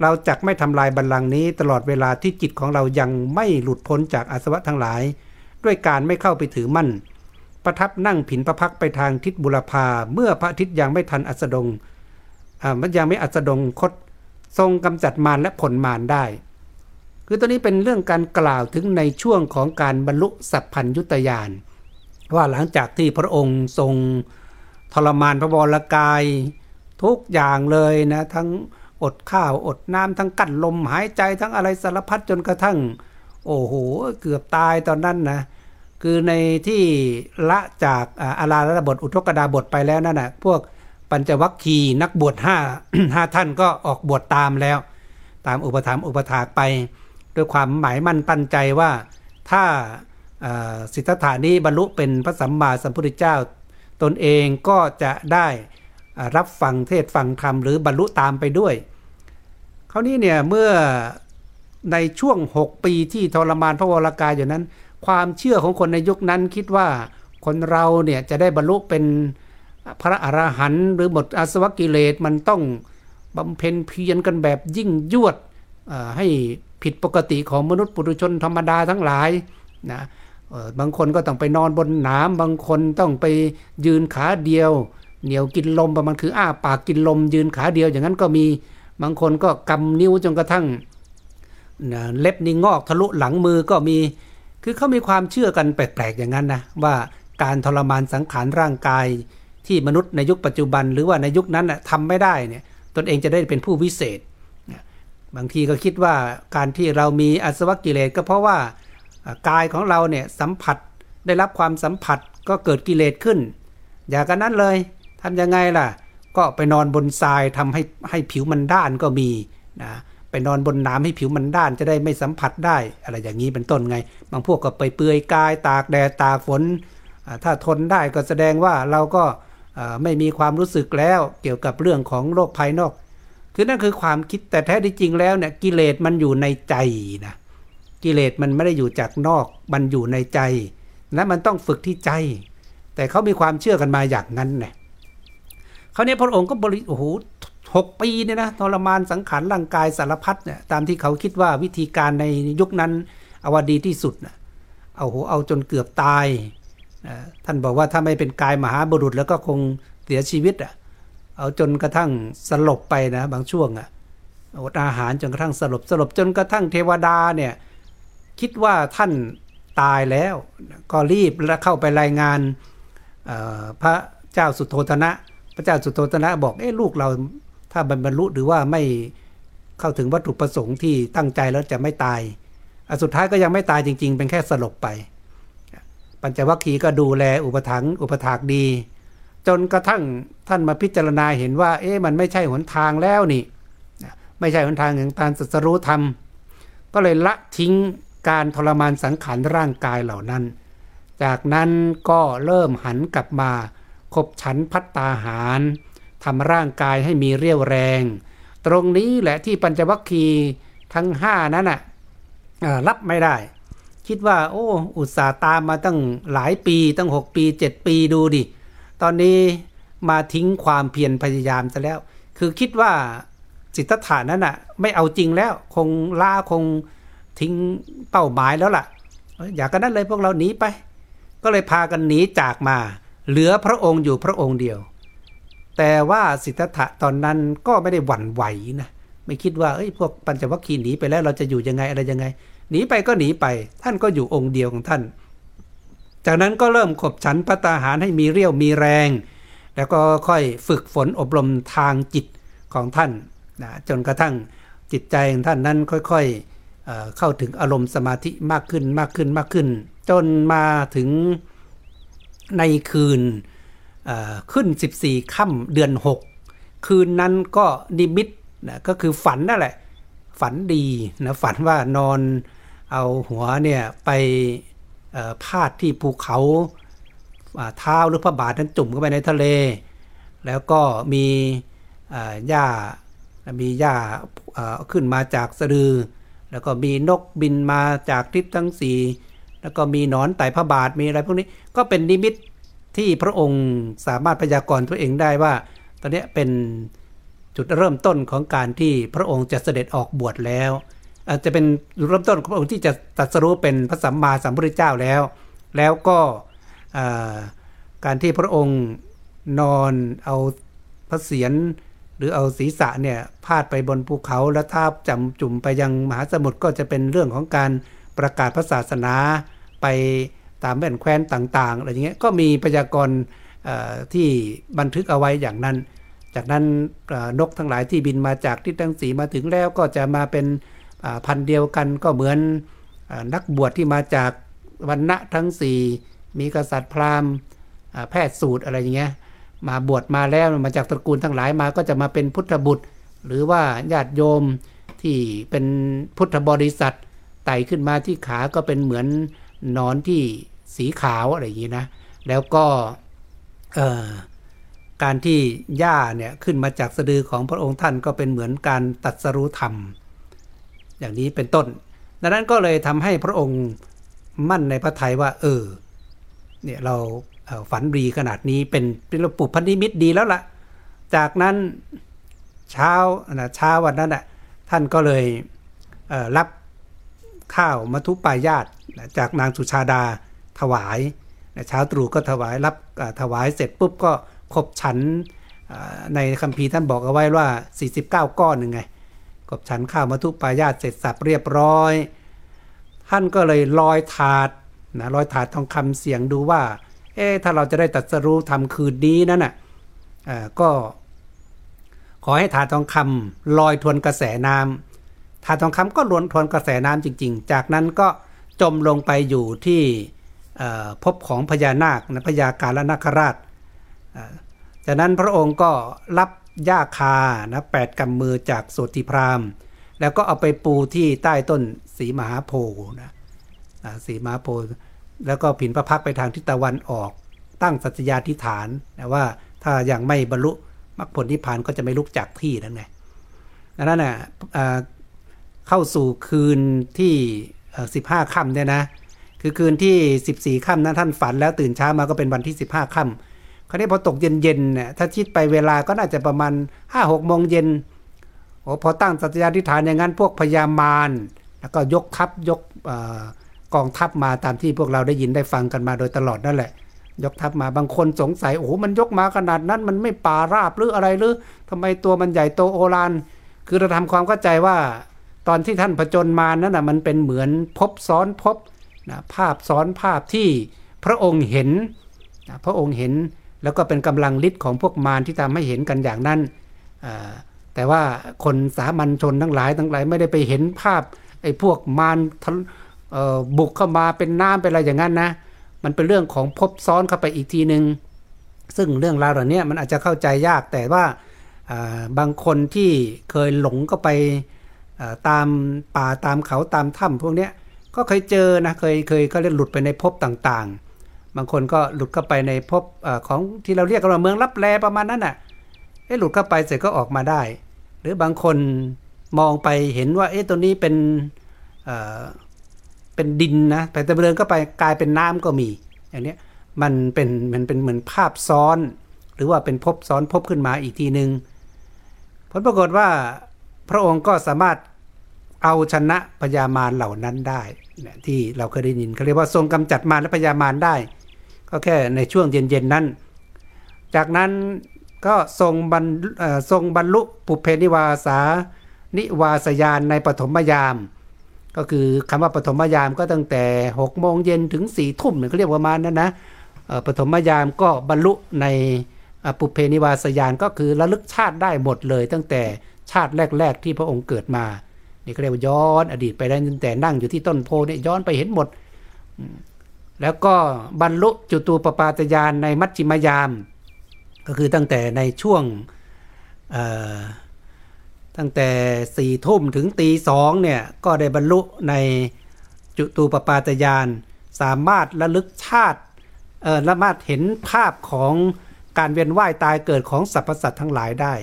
เราจักไม่ทำลายบัลลังก์นี้ตลอดเวลาที่จิตของเรายังไม่หลุดพ้นจากอาสวะทั้งหลาย ด้วยการไม่เข้าไปถือมั่น ประทับนั่งผินประพักไปทางทิศบุรพาเมื่อพระอาทิตย์ยังไม่ทันอัสดงอ่ามันยังไม่อัสดงคดทรงกำจัดมารและผลมารได้ คือตัวนี้เป็นเรื่องการกล่าวถึงในช่วงของการบรรลุสัพพัญยุตยานว่าหลังจากที่พระองค์ทรง ทรมานพระบรกาย ทุกอย่างเลยนะทั้งอดข้าวอดน้ำทั้งกั้นลมหายใจทั้งอะไรสารพัดจนกระทั่ง โอ้โหเกือบตายตอนนั้นนะคือในที่ละจากอาราระบทอุทกดาบทไปแล้วนั่นนะพวกปัญจวัคคีย์นักบวชห้าห้าท่านก็ออกบวชตามแล้ว ตามอุปถัมภ์อุปถากไป ด้วยความหมายมั่นตั้นใจว่าถ้าสิทธัตถานี้บรรลุเป็นพระสัมมาสัมพุทธเจ้า ตนเองก็จะได้รับฟังเทศฟังธรรมหรือบรรลุตามไปด้วย คราวนี้เนี่ยเมื่อในช่วง 6 ปีที่ทรมานพระวรากายอยู่นั้น ความเชื่อของคนในยุคนั้นคิดว่าคนเราเนี่ยจะได้บรรลุเป็นพระอรหันต์หรือหมดอาสวะกิเลสมันต้องบำเพ็ญเพียรกันแบบยิ่งยวดให้ผิดปกติของมนุษย์ปุถุชนธรรมดาทั้งหลายนะ บางคนก็ต้องไปนอนบนหนามบางคนต้องไปยืนขาเดียว เหนียวกินลมประมาณคืออ้าปากกินลม ยืนขาเดียว อย่างนั้นก็มีบางคนก็กำนิ้วจนกระทั่งเล็บนี่งอกทะลุหลังมือก็มี คือเขามีความเชื่อกันแปลกๆอย่างนั้นนะว่าการทรมานสังขารร่างกาย ที่มนุษย์ในยุคปัจจุบัน หรือว่าในยุคนั้นทำไม่ได้เนี่ยตนเองจะได้เป็นผู้วิเศษ บางทีก็คิดว่าการที่เรามีอสวกิเลสก็เพราะว่า กายของเราเนี่ยสัมผัสได้รับความสัมผัสก็เกิดกิเลสขึ้น อย่ากันนั้นเลยทำยังไงล่ะ ก็ไปนอนบนทรายทำให้ให้ผิวมันด้านก็มีนะไปนอนบนน้ำให้ผิวมันด้านจะได้ไม่สัมผัสได้ อะไรอย่างนี้เป็นต้นไง บางพวกก็ไปเปือยกายตากแดดตากฝน ถ้าทนได้ก็แสดงว่าเราก็ไม่มีความรู้สึกแล้วเกี่ยวกับเรื่องของโลกภายนอก คือนั่นคือความคิดแต่แท้ที่จริงแล้วเนี่ยกิเลสมันอยู่ในใจนะ กิเลสมันไม่ได้อยู่จากนอก มันอยู่ในใจ และมันต้องฝึกที่ใจ แต่เขามีความเชื่อกันมาอย่างนั้นเนี่ยเขาเนี่ยพระองค์ก็บริโอ้โหหกปีเนี่ยนะทรมานสังขารร่างกายสารพัดเนี่ยตามที่เขาคิดว่าวิธีการในยุคนั้นอวดีที่สุดนะเอาโหเอาจนเกือบตายท่านบอกว่าถ้าไม่เป็นกายมหาบุรุษแล้วก็คงเสียชีวิตอะเอาจนกระทั่งสลบไปนะบางช่วงอะอดอาหารจนกระทั่งสลบสลบจนกระทั่งเทวดาเนี่ย คิดว่าท่านตายแล้วก็รีบแล้วเข้าไปรายงานพระเจ้าสุโธธนะ พระเจ้าสุโธธนะบอกเอ๊ะลูกเราถ้าบรรลุหรือว่าไม่เข้าถึงวัตถุประสงค์ที่ตั้งใจแล้วจะไม่ตายสุดท้ายก็ยังไม่ตายจริง ๆ เป็นแค่สลบไป ปัญจวัคคีย์ก็ดูแลอุปถังอุปถากดี จนกระทั่งท่านมาพิจารณาเห็นว่า เอ๊ะมันไม่ใช่หนทางแล้วนี่ ไม่ใช่หนทางแห่งการสัสรู้ธรรม ก็เลยละทิ้ง การทรมานสังขารร่างกายเหล่านั้น จากนั้นก็เริ่มหันกลับมาขบฉันพัตตาหารทำร่างกายให้มีเรี่ยวแรง ตรงนี้แหละที่ปัญจวัคคีย์ทั้งห้านั้นน่ะรับไม่ได้ คิดว่า โอ้ อุตส่าห์ตามมาตั้งหลายปีตั้ง 6 ปี 7 ปีดูดิ ตอนนี้มาทิ้งความเพียรพยายามซะแล้ว คือคิดว่าสิทธัตถานั้นอะ ไม่เอาจริงแล้วคงล่าคง ทิ้งเป้าหมายแล้วล่ะ อยากกันนั้นเลยพวกเราหนีไป ก็เลยพากันหนีจากมา เหลือพระองค์อยู่พระองค์เดียว แต่ว่าสิทธัตถะตอนนั้นก็ไม่ได้หวั่นไหวนะไม่คิดว่าเอ้ยพวกปัญจวัคคีย์หนีไปแล้วเราจะอยู่ยังไงอะไรยังไงหนีไปก็หนีไป ท่านก็อยู่องค์เดียวของท่าน จากนั้นก็เริ่มขบฉันพระตาหารให้มีเรี่ยวมีแรง แล้วก็ค่อยฝึกฝนอบรมทางจิตของท่านนะจนกระทั่งจิตใจของท่านนั้นค่อยๆ เข้าถึงอารมณ์สมาธิมากขึ้นมากขึ้นมากขึ้น จนมาถึงในคืนขึ้น 14ค่ำเดือน 6 คืนนั้นก็นิมิตนะก็คือฝันนั่นแหละ ฝันดีนะฝันว่านอนเอาหัวเนี่ยไปพาดที่ภูเขาเท้าหรือพระบาทนั้นจุ่มเข้าไปในทะเล แล้วก็มีหญ้ามีหญ้าขึ้นมาจากสะดือ แล้วก็มีนกบินมาจากทิศทั้งสี่แล้วก็มีหนอนไต่พระบาทมีอะไรพวกนี้ก็เป็นนิมิตที่พระองค์สามารถพยากรณ์ตัวเองได้ว่า ตอนนี้เป็นจุดเริ่มต้นของการที่พระองค์จะเสด็จออกบวชแล้ว อาจจะเป็นจุดเริ่มต้นของพระองค์ที่จะตรัสรู้เป็นพระสัมมาสัมพุทธเจ้าแล้ว แล้วก็การที่พระองค์นอนเอาพระเศียร หรือเอาศีรษะเนี่ยพาดไปบนภูเขาแล้วทาบจำจุ่มไปยังมหาสมุทรก็จะเป็นเรื่องของการประกาศพระศาสนาไปตามแผ่นแคว้นต่างๆอะไรอย่างเงี้ยก็มีพยากรณ์ที่บันทึกเอาไว้อย่างนั้น จากนั้นนกทั้งหลายที่บินมาจากทิศทั้งสีมาถึงแล้วก็จะมาเป็นพันเดียวกันก็เหมือนนักบวชที่มาจากวันณะทั้งสี่มีกษัตริย์พราหมณ์แพทย์สูตรอะไรอย่างเงี้ย มาบวชมาแล้วมาจากตระกูลทั้งหลายมาก็จะมาเป็นพุทธบุตร หรือว่าญาติโยมที่เป็นพุทธบริษัทไต่ขึ้นมาที่ขาก็เป็นเหมือนนอนที่สีขาวอะไรอย่างนี้นะ แล้วก็การที่หญ้าเนี่ยขึ้นมาจากสะดือของพระองค์ท่านก็เป็นเหมือนการตัดสรู้ธรรม อย่างนี้เป็นต้น ดังนั้นก็เลยทำให้พระองค์มั่นในพระทัยว่า เออเนี่ยเรา ฝันรีขนาดนี้เป็นเป็นปุพันธิมิตดีแล้วละ่ะ จากนั้นเช้านะเช้าวันนั้นอะท่านก็เลยเรับข้าวมัทุปายาตจากนางสุชาดาถวายเช้าตรู่ก็ถวายรับถวายเสร็จปุ๊บก็ครบฉันในคัมภีร์ท่านบอกเอาไว้ว่า 49 ก้อนหนึ่งไงกบฉันข้าวมัทุปายาตเสร็จสับเรียบร้อย ท่านก็เลยลอยถาดนะลอยถาดทองคำเสียงดูว่า เอ๊ถ้าเราจะได้ตัดสรู้ทำคืนนี้นั่นน่ะก็ขอให้ถาทองคำลอยทวนกระแสน้ำถาทองคำก็ลวนทวนกระแสน้ำจริง ๆ จากนั้นก็จมลงไปอยู่ที่พบของพญานาคนะพญาการนาคราชจากนั้นพระองค์ก็รับย่าคานะแปดกำมือจากโสติพราหมณ์ แล้วก็เอาไปปูที่ใต้ต้นสีมหาโพนะสีมหาโพธิ แล้วก็ผินพระพักไปทางทิศตะวันออก ตั้งสัจญาธิฐานนะว่าถ้ายังไม่บรรลุมรรคผลนิพพานก็จะไม่ลุกจากที่นั่นไงดังนั้นนะเข้าสู่คืนที่ 15ค่ำเนี่ยนะ คือคืนที่ 14ค่ำนั้นท่านฝันแล้วตื่นเช้ามาก็เป็นวันที่ 15ค่ำคราวนี้พอตกเย็นๆเนี่ยถ้าคิดไปเวลาก็น่าจะประมาณ 5 6โมงเย็นโอ้พอตั้งสัจญาธิฐานอย่างนั้นพวกพญามารแล้วก็ยกทัพยก กองทัพมาตามที่พวกเราได้ยินได้ฟังกันมาโดยตลอดนั่นแหละ ยกทัพมาบางคนสงสัยโอ้มันยกมาขนาดนั้น มันไม่ป่าราบหรืออะไรหรือทำไมตัวมันใหญ่โตโอฬารคือเราทำความเข้าใจว่า ตอนที่ท่านผจญมานั้นนะมันเป็นเหมือนพบซ้อนพบนะภาพซ้อนภาพที่พระองค์เห็นนะพระองค์เห็นแล้วก็เป็นกำลังฤทธิ์ของพวกมารที่ทำให้เห็นกันอย่างนั้นแต่ว่าคนสามัญชนทั้งหลายทั้งหลายไม่ได้ไปเห็นภาพไอ้พวกมาร บุกเข้ามาเป็นน้ำเป็นอะไรอย่างนั้นนะ มันเป็นเรื่องของพบซ้อนเข้าไปอีกทีหนึ่งซึ่งเรื่องราวเหล่านี้มันอาจจะเข้าใจยากแต่ว่าบางคนที่เคยหลงก็ไปตามป่าตามเขาตามถ้ำพวกนี้ก็เคยเจอนะเคยเคยก็เรียกหลุดไปในภพต่างๆ บางคนก็หลุดเข้าไปในภพของที่เราเรียกกันว่าเมืองรับแลประมาณนั้นน่ะเอ๊หลุดเข้าไปเสร็จก็ออกมาได้ หรือบางคนมองไปเห็นว่าเอ๊ะตัวนี้เป็น เป็นดินนะแต่ตะเบินก็ไปกลายเป็นน้ำก็มีอย่างนี้มันเป็นมันเป็นเหมือนภาพซ้อน หรือว่าเป็นภพซ้อนภพขึ้นมาอีกทีหนึง่งผลปรากฏว่าพระองค์ก็สามารถเอาชนะพญามารเหล่านั้นได้นะที่เราเคยได้ยินเขาเรียกว่าทรงกำจัดมารและพญามารได้ ก็แค่ในช่วงเย็นๆนั้น จากนั้นก็ทรงบรรทรงบรรลุปุเพนิวาสานิวาสยานในปฐมยาม ก็คือคำว่าปฐมยามก็ตั้งแต่6โมงเย็นถึง4ทุ่มเขาเรียกประมาณนั้นนะปฐมยามก็บรรลุในปุเพนิวาสยานก็คือระลึกชาติได้หมดเลย ตั้งแต่ชาติแรก ๆ ที่พระองค์เกิดมา นี่เขาเรียกว่าย้อนอดีตไปได้ตั้งแต่นั่งอยู่ที่ต้นโพเนี่ยย้อนไปเห็นหมด แล้วก็บรรลุจุตูปปาตยานในมัชจิมยาม ก็คือตั้งแต่ในช่วง ตั้งแต่สี่ทุ่มถึงตีสองเนี่ยก็ได้บรรลุในจุตูปปาตยาน สามารถระลึกชาติเออสามารถเห็นภาพของการเวียนว่ายตายเกิดของสรรพสัตว์ทั้งหลายได้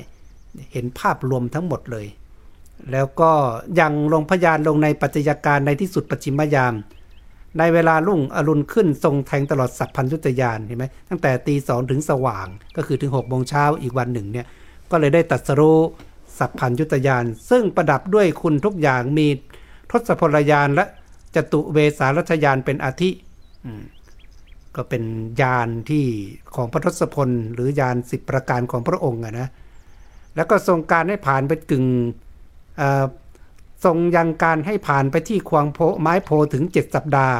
เห็นภาพรวมทั้งหมดเลย แล้วก็ยังลงพยานลงในปัจจัยการในที่สุดปัจฉิมยาม ในเวลาลุ่งอรุณขึ้นทรงแทงตลอดสัพพันยุตยานเห็นไหมตั้งแต่ตีสองถึงสว่างก็คือถึง6กโมงเช้าอีกวันหนึ่งเนี่ยก็เลยได้ตัดสรู้ สัพพันยุตยาน ซึ่งประดับด้วยคุณทุกอย่างมีทศพลยานและจตุเวสารัชยานเป็นอาทิก็เป็นยานที่ของพระทศพลหรือยานสิบประการของพระองค์นะแล้วก็ทรงการให้ผ่านไปกึ่งทรงยังการให้ผ่านไปที่ควงโพไม้โพถึง 7 สัปดาห์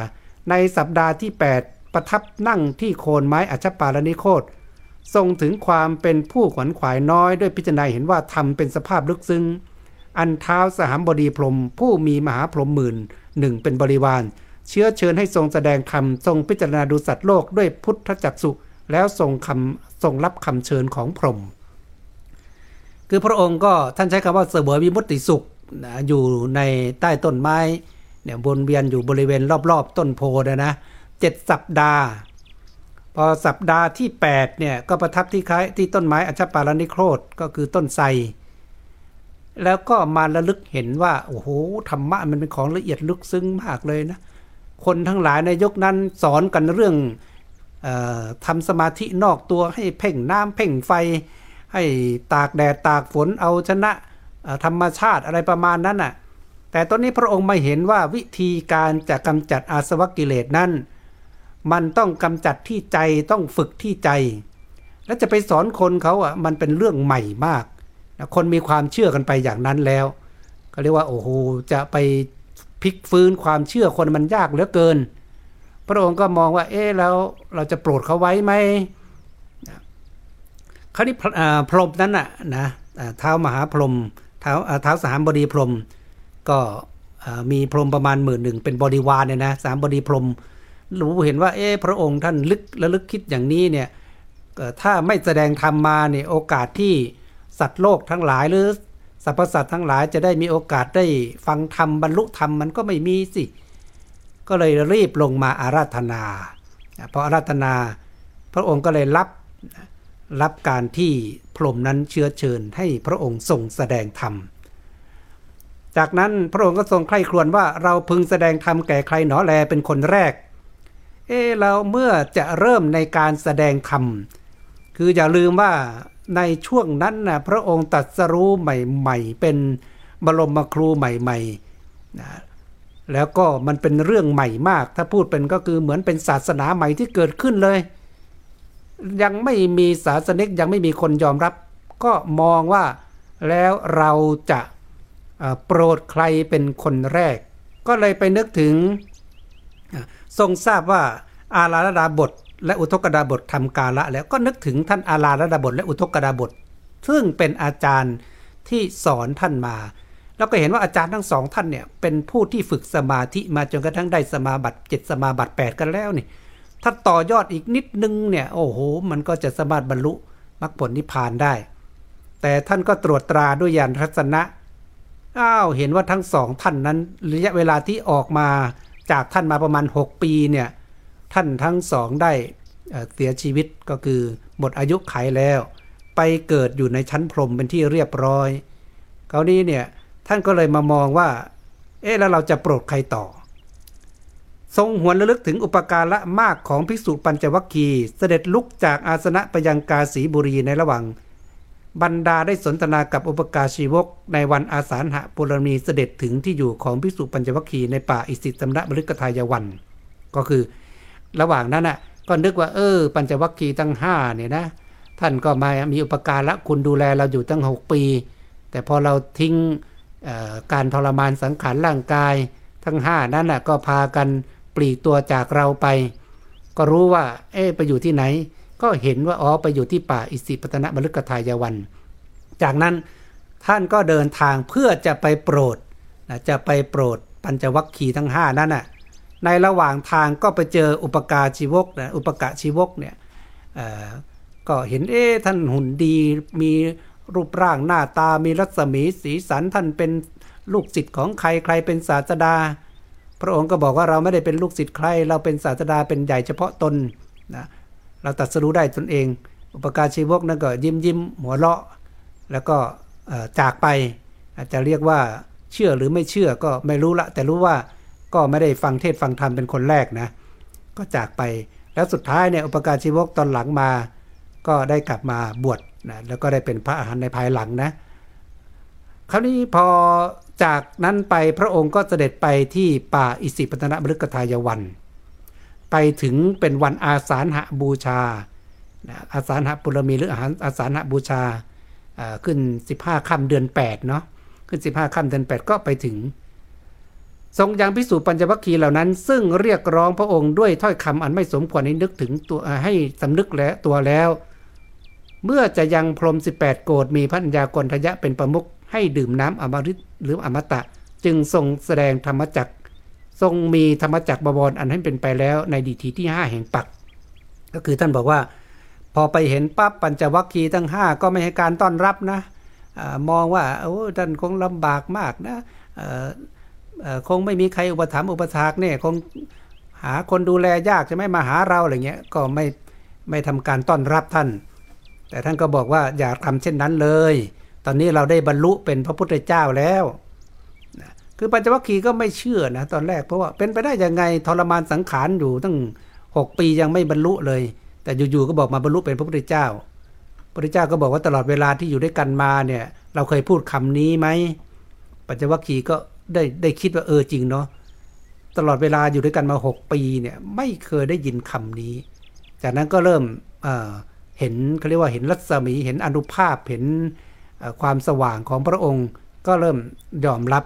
ในสัปดาห์ที่ 8 ประทับนั่งที่โคนไม้อัชปาลนิโคต ทรงถึงความเป็นผู้ขวัญขวายน้อยด้วยพิจารณาเห็นว่าธรรมเป็นสภาพลึกซึ้ง อันเท้าสหามบดีพรม ผู้มีมหาพรหมหมื่นหนึ่งเป็นบริวาร เชื้อเชิญให้ทรงแสดงธรรมทรงพิจารณาดูสัตว์โลกด้วยพุทธจักสุแล้วทรงคำทรงรับคำเชิญของพรหมคือพระองค์ก็ท่านใช้คำว่าเสวยวิมุตติสุขนะอยู่ในใต้ต้นไม้เนี่ยวนเวียนอยู่บริเวณรอบๆ ต้นโพนะนะเจ็ดสัปดาห์ พอสัปดาห์ที่ 8 เนี่ย ก็ประทับที่คล้ายที่ต้นไม้อัชปาลนิโครธก็คือต้นไทรแล้วก็มาระลึกเห็นว่า โอ้โหธรรมะมันเป็นของละเอียดลึกซึ้งมากเลยนะ คนทั้งหลายในยกนั้นสอนกันเรื่องทำสมาธินอกตัวให้เพ่งน้ำเพ่งไฟ ให้ตากแดดตากฝนเอาชนะธรรมชาติอะไรประมาณนั้นน่ะแต่ตอนนี้พระองค์ไม่เห็นว่าวิธีการจะกำจัดอาสวะกิเลสนั้น มันต้องกำจัดที่ใจต้องฝึกที่ใจ แล้วจะไปสอนคนเขาอะมันเป็นเรื่องใหม่มากคนมีความเชื่อกันไปอย่างนั้นแล้วก็เรียกว่าโอ้โหจะไปพลิกฟื้นความเชื่อคนมันยากเหลือเกิน พระองค์ก็มองว่าเอ๊ะแล้วเราจะโปรดเขาไว้ไหมคราวนี้พรหมนั้นน่ะนะเท้ามหาพรหมเท้าเท้าสามบดีพรหมก็มีพรหมประมาณหมื่นหนึ่งเป็นบริวารเนี่ยนะสามบดีพรหม รู้เห็นว่าเอ๊พระองค์ท่านลึกและลึกคิดอย่างนี้เนี่ยถ้าไม่แสดงธรรมมาเนี่ยโอกาสที่สัตว์โลกทั้งหลายหรือสรรพสัตว์ทั้งหลายจะได้มีโอกาสได้ฟังธรรมบรรลุธรรมมันก็ไม่มีสิ ก็เลยรีบลงมาอาราธนาพออาราธนา พระองค์ก็เลยรับรับการที่พรหมนั้นเชื้อเชิญให้พระองค์ทรงแสดงธรรม จากนั้นพระองค์ก็ทรงใคร่ครวญว่าเราพึงแสดงธรรมแก่ใครหนอแลเป็นคนแรก เออเราเมื่อจะเริ่มในการแสดงธรรม คืออย่าลืมว่าในช่วงนั้นนะพระองค์ตัดสรู้ใหม่ๆ เป็นบรมครูใหม่ๆนะแล้วก็มันเป็นเรื่องใหม่มาก ถ้าพูดเป็นก็คือเหมือนเป็นศาสนาใหม่ที่เกิดขึ้นเลย ยังไม่มีศาสนิกยังไม่มีคนยอมรับ ก็มองว่าแล้วเราจะโปรดใครเป็นคนแรก ก็เลยไปนึกถึง ทรงทราบว่าอาราลดาบท และอุทกดาบททำกาละแล้วก็นึกถึงท่านอาลาระดาบทและอุทกดาบท ซึ่งเป็นอาจารย์ที่สอนท่านมา แล้วก็เห็นว่าอาจารย์ทั้งสองท่านเนี่ยเป็นผู้ที่ฝึกสมาธิมาจนกระทั่งได้สมาบัติเจ็ดสมาบัติ8กันแล้วนี่ถ้าต่อยอดอีกนิดนึงเนี่ยโอ้โห มันก็จะสามารถบรรลุมรรคผลนิพพานได้ แต่ท่านก็ตรวจตราด้วยยานทัศนะอ้าวเห็นว่าทั้งสองท่านนั้นระยะเวลาที่ออกมา จากท่านมาประมาณ 6 ปีเนี่ยท่านทั้งสองได้เสียชีวิตก็คือหมดอายุไขแล้ว ไปเกิดอยู่ในชั้นพรหมเป็นที่เรียบร้อยคราวนี้เนี่ยท่านก็เลยมามองว่า เอ๊ะแล้วเราจะโปรดใครต่อ ทรงหวนระลึกถึงอุปการะมากของภิกษุปัญจวัคคีย์เสด็จลุกจากอาสนะไปยังกาสีบุรีในระหว่าง บรรดาได้สนทนากับอุปการชีวก ในวันอาสาหะปุรมีเสด็จถึงที่อยู่ของภิกษุปัญจวัคคีในป่าอิสิตมระบริกทายวัน ก็คือ ระหว่างนั้นน่ะก็นึกว่าเออ ปัญจวัคคีตั้งห้าเนี่ยนะ ท่านก็มามีอุปการละคุณดูแลเราอยู่ตั้ง 6 ปี แต่พอเราทิ้งการทรมานสังขารร่างกาย ทั้งห้านั้นน่ะก็พากันปลีกตัวจากเราไป ก็รู้ว่า เอ๊ไปอยู่ที่ไหน ก็เห็นว่าอ๋อไปอยู่ที่ป่าอิสิปตนะมฤกทายวัน จากนั้นท่านก็เดินทางเพื่อจะไปโปรดนะจะไปโปรดปัญจวัคคีย์ทั้งห้านั้นน่ะในระหว่างทางก็ไปเจออุปการชีวกนะอุปกะชีวกเนี่ยก็เห็นเอ๊ท่านหุ่นดีมีรูปร่างหน้าตามีรัศมีสีสันท่านเป็นลูกศิษย์ของใครใครเป็นศาสดา พระองค์ก็บอกว่าเราไม่ได้เป็นลูกศิษย์ใคร เราเป็นศาสดาเป็นใหญ่เฉพาะตนนะ เราตัดสู้ได้ตนเอง อุปการชีวกนั่นก็ยิ้มยิ้มหัวเราะ แล้วก็จากไป อาจจะเรียกว่าเชื่อหรือไม่เชื่อก็ไม่รู้ละ แต่รู้ว่าก็ไม่ได้ฟังเทศฟังธรรมเป็นคนแรกนะ ก็จากไปแล้วสุดท้ายเนี่ยอุปการชีวกตอนหลังมา ก็ได้กลับมาบวชนะแล้วก็ได้เป็นพระอาหารในภายหลังนะคราวนี้พอจากนั้นไปพระองค์ก็เสด็จไปที่ป่าอิสิปตนบฤกทายวัน ไปถึงเป็นวันอาสาหะบูชาอาสาหะปุรมีหรืออาหารอาสาหะบูชาขึ้น 15ค่ำเดือน8เนาะขึ้น 15ค่ำเดือน 8 ก็ไปถึง ทรงยังพิสูจน์ปัญจวัคคีย์เหล่านั้น ซึ่งเรียกร้องพระองค์ด้วยถ้อยคำอันไม่สมควรให้นึกถึงตัวให้สำนึกและตัวแล้ว เมื่อจะยังพรม 18 โกดมีพัญญากรทยะเป็นประมุขให้ดื่มน้ำอมฤตหรืออมตะ จึงทรงแสดงธรรมจัก ทรงมีธรรมจักรบวรอันให้เป็นไปแล้วในดีทีที่5แห่งปัก ก็คือท่านบอกว่า พอไปเห็นปั๊บปัญจวัคคีย์ทั้ง 5 ก็ไม่ให้การต้อนรับนะอมองว่าโอ้ท่านคงลำบากมากนะคงไม่มีใครอุปถัมภ์อุปถากเนี่ยคงหาคนดูแลยากจะไม่มาหาเราอะไรเงี้ยก็ไม่ไม่ทำการต้อนรับท่าน แต่ท่านก็บอกว่าอย่าทำเช่นนั้นเลย ตอนนี้เราได้บรรลุเป็นพระพุทธเจ้าแล้ว คือปัญจวัคคีย์ก็ไม่เชื่อนะตอนแรกเพราะว่าเป็นไปได้ยังไงทรมานสังขารอยู่ตั้ง 6 ปียังไม่บรรลุเลย แต่อยู่ๆก็บอกมาบรรลุเป็นพระพุทธเจ้า พระพุทธเจ้าก็บอกว่าตลอดเวลาที่อยู่ด้วยกันมาเนี่ย เราเคยพูดคำนี้ไหมปัญจวัคคีย์ก็ได้ได้คิดว่าเออจริงเนาะตลอดเวลาอยู่ด้วยกันมา 6 ปีเนี่ยไม่เคยได้ยินคำนี้ จากนั้นก็เริ่มเเห็นเขาเรียกว่าเห็นรัศมีเห็นอนุภาพเห็นความสว่างของพระองค์ ก็เริ่มยอมรับ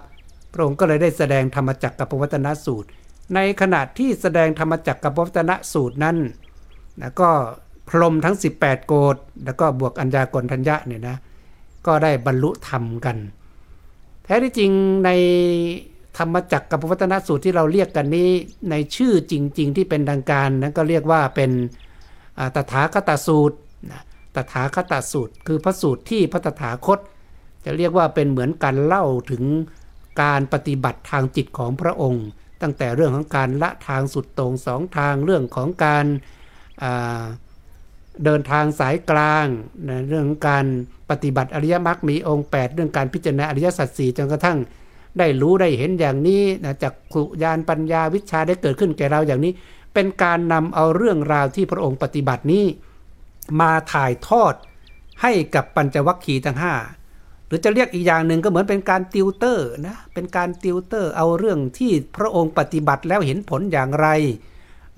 พระองค์ก็เลยได้แสดงธรรมจักรกับปวัตนสูตร ในขณะที่แสดงธรรมจักรกับปวัตนสูตรนั้นนะก็พรมทั้ง 18 โกดแล้วก็บวกอัญญากรทัญญะเนี่ยนะก็ได้บรรลุธรรมกัน แท้ที่จริงในธรรมจักรกับปวัตนสูตรที่เราเรียกกันนี้ในชื่อจริง ๆ ที่เป็นทางการนั้นก็เรียกว่าเป็นตถาคตสูตรตถาคตสูตร คือพระสูตรที่พระตถาคต จะเรียกว่าเป็นเหมือนการเล่าถึง การปฏิบัติทางจิตของพระองค์ ตั้งแต่เรื่องของการละทางสุดตรงสองทางเรื่องของการเดินทางสายกลางนะเรื่องการปฏิบัติอริยมรรคมีองค์ 8 เรื่องการพิจารณาอริยสัจสี่จนกระทั่งได้รู้ได้เห็นอย่างนี้นะจักขุญาณปัญญาวิชชาได้เกิดขึ้นแก่เราอย่างนี้ เป็นการนำเอาเรื่องราวที่พระองค์ปฏิบัตินี้ มาถ่ายทอดให้กับปัญจวัคคีย์ทั้งห้า หรือจะเรียกอีกอย่างหนึ่งก็เหมือนเป็นการติวเตอร์นะเป็นการติวเตอร์เอาเรื่องที่พระองค์ปฏิบัติแล้วเห็นผลอย่างไร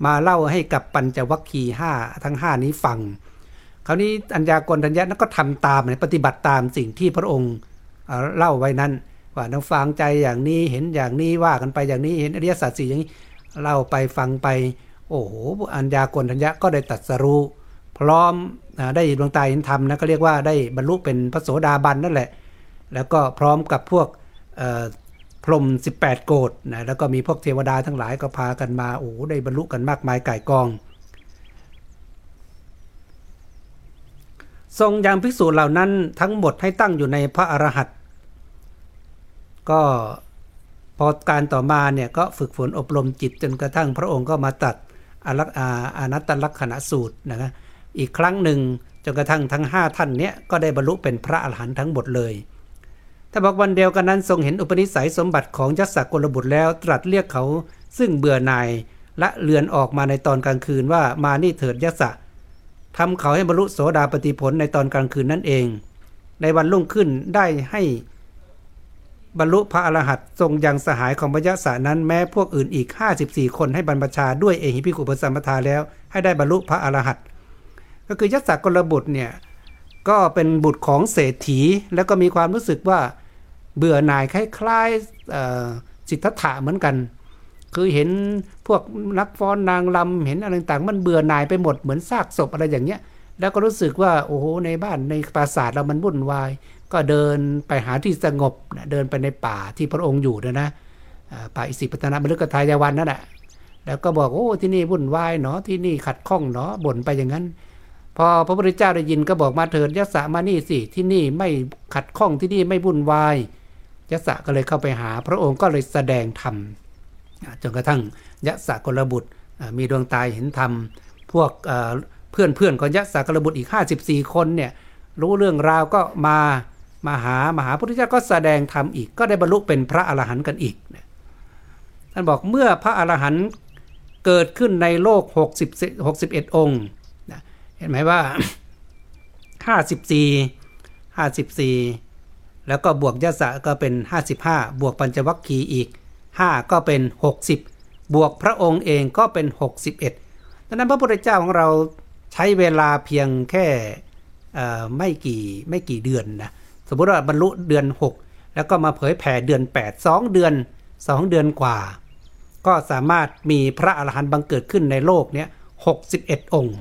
มาเล่าให้กับปัญจวัคคีย์ห้าทั้งห้านี้ฟังคราวนี้อัญญาโกณฑัญญะนั้นก็ทำตามปฏิบัติตามสิ่งที่พระองค์เล่าไว้นั้น ว่าน้องฟังใจอย่างนี้เห็นอย่างนี้ว่ากันไปอย่างนี้เห็นอริยสัจสี่อย่างนี้เล่าไปฟังไป โอ้โหอัญญากรทัญญะก็ได้ตัดสรู้พร้อมได้ดวงตาเห็นธรรมนะก็เรียกว่าได้บรรลุเป็นพระโสดาบันนั่นแหละ แล้วก็พร้อมกับพวกพรม 18 โกดนะแล้วก็มีพวกเทวดาทั้งหลายก็พากันมาโอ้ได้บรรลุกันมากมายก่ายกอง ทรงยังภิกษุเหล่านั้นทั้งหมดให้ตั้งอยู่ในพระอรหัตก็พอการต่อมาเนี่ยก็ฝึกฝนอบรมจิตจนกระทั่งพระองค์ก็มาตัดอรักอานัตตลักษณะสูตรนะอีกครั้งหนึ่งจนกระทั่งทั้ง 5 ท่านเนี้ยก็ได้บรรลุเป็นพระอรหันต์ทั้งหมดเลย ถ้าบอกวันเดียวกันนั้นทรงเห็นอุปนิสัยสมบัติของยักษ์กลบุตรแล้วตรัสเรียกเขา ซึ่งเบื่อหน่ายและเลือนออกมาในตอนกลางคืนว่ามานี่เถิดยักษ์ทำเขาให้บรรลุโสดาปฏิผลในตอนกลางคืนนั่นเอง ในวันรุ่งขึ้นได้ให้บรรลุพระอรหันต์ทรงยังสหายของพระยะสานั้นแม้พวกอื่นอีก 54 คนให้บรรพชาด้วยเอหิพิคุปสัมปทาแล้ว ให้ได้บรรลุพระอรหันต์ก็คือยักษ์กลบุตรเนี่ยก็เป็นบุตรของเศรษฐีแล้วก็มีความรู้สึกว่า เบื่อหน่ายคล้ายๆสิทธัตถะเหมือนกัน คือเห็นพวกนักฟ้อนนางลำเห็นอะไรต่างมันเบื่อหน่ายไปหมดเหมือนซากศพอะไรอย่างเงี้ย แล้วก็รู้สึกว่าโอ้โหในบ้านในปราสาทเรามันวุ่นวาย ก็เดินไปหาที่สงบเดินไปในป่าที่พระองค์อยู่นะนะป่าอิสิปตนามฤกทายวันนั่นแหละแล้วก็บอกโอ้ที่นี่วุ่นวายเนาะที่นี่ขัดข้องเนาะบ่นไปอย่างนั้น พอพระพุทธเจ้าได้ยินก็บอกมาเถิดยะสะมานี่สิที่นี่ไม่ขัดข้องที่นี่ไม่วุ่นวาย ยะสะก็เลยเข้าไปหา พระองค์ก็เลยแสดงธรรมจนกระทั่งยะสะกลบุตรมีดวงตาเห็นธรรม พวกเพื่อนเพื่อนของยะสะกลบุตรอีก 54 คนเนี่ยรู้เรื่องราวก็มามาหามหาพุทธเจ้าก็แสดงธรรมอีก ก็ได้บรรลุเป็นพระอรหันต์กันอีกท่านบอกเมื่อพระอรหันต์เกิดขึ้นในโลก 60 61 องค์เห็นไหมว่า 54 54 แล้วก็บวกยศก็เป็น 55 บวกปัญจวัคคีย์อีก 5 ก็เป็น 60 บวกพระองค์เองก็เป็น 61 ดังนั้นพระพุทธเจ้าของเราใช้เวลาเพียงแค่ไม่กี่ไม่กี่เดือนนะ สมมติว่าบรรลุเดือน 6 แล้วก็มาเผยแผ่เดือน 8 2 เดือน 2 เดือนกว่า ก็สามารถมีพระอรหันต์บังเกิดขึ้นในโลกเนี้ย61 องค์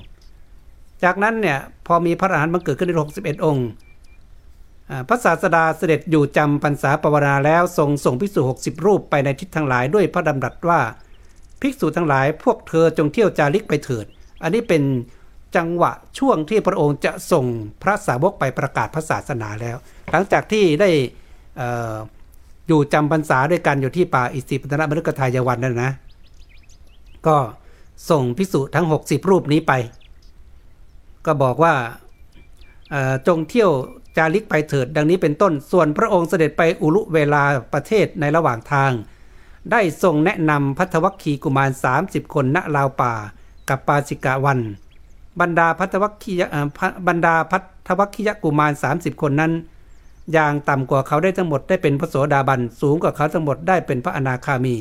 จากนั้นเนี่ยพอมีพระอรหันต์บังเกิดขึ้นใน61 องค์ พระศาสดาเสด็จอยู่จำพรรษาปวนาแล้วทรงส่งภิกษุ60 รูปไปในทิศทั้งหลายด้วยพระดำรัสว่า ภิกษุทั้งหลายพวกเธอจงเที่ยวจาริกไปเถิด อันนี้เป็นจังหวะช่วงที่พระองค์จะส่งพระสาวกไปประกาศพระศาสนาแล้ว หลังจากที่ได้อยู่จำพรรษาด้วยกันอยู่ที่ป่าอิสิปตนมฤคทายวันนั่นนะ ก็ส่งพิสุทั้ง 60 รูปนี้ไป ก็บอกว่าจงเที่ยว จาริกไปเถิดดังนี้เป็นต้น ส่วนพระองค์เสด็จไปอุลุเวลาประเทศในระหว่างทาง ได้ทรงแนะนำพัทวัคคีกุมาร 30 คนณลาวป่า กับปาสิกะวัน บรรดาพัทวัคคียบรรดาพัทวัคคียกุมาร 30 คนนั้น อย่างต่ำกว่าเขาได้ทั้งหมดได้เป็นพระโสดาบัน สูงกว่าเขาทั้งหมดได้เป็นพระอนาคามี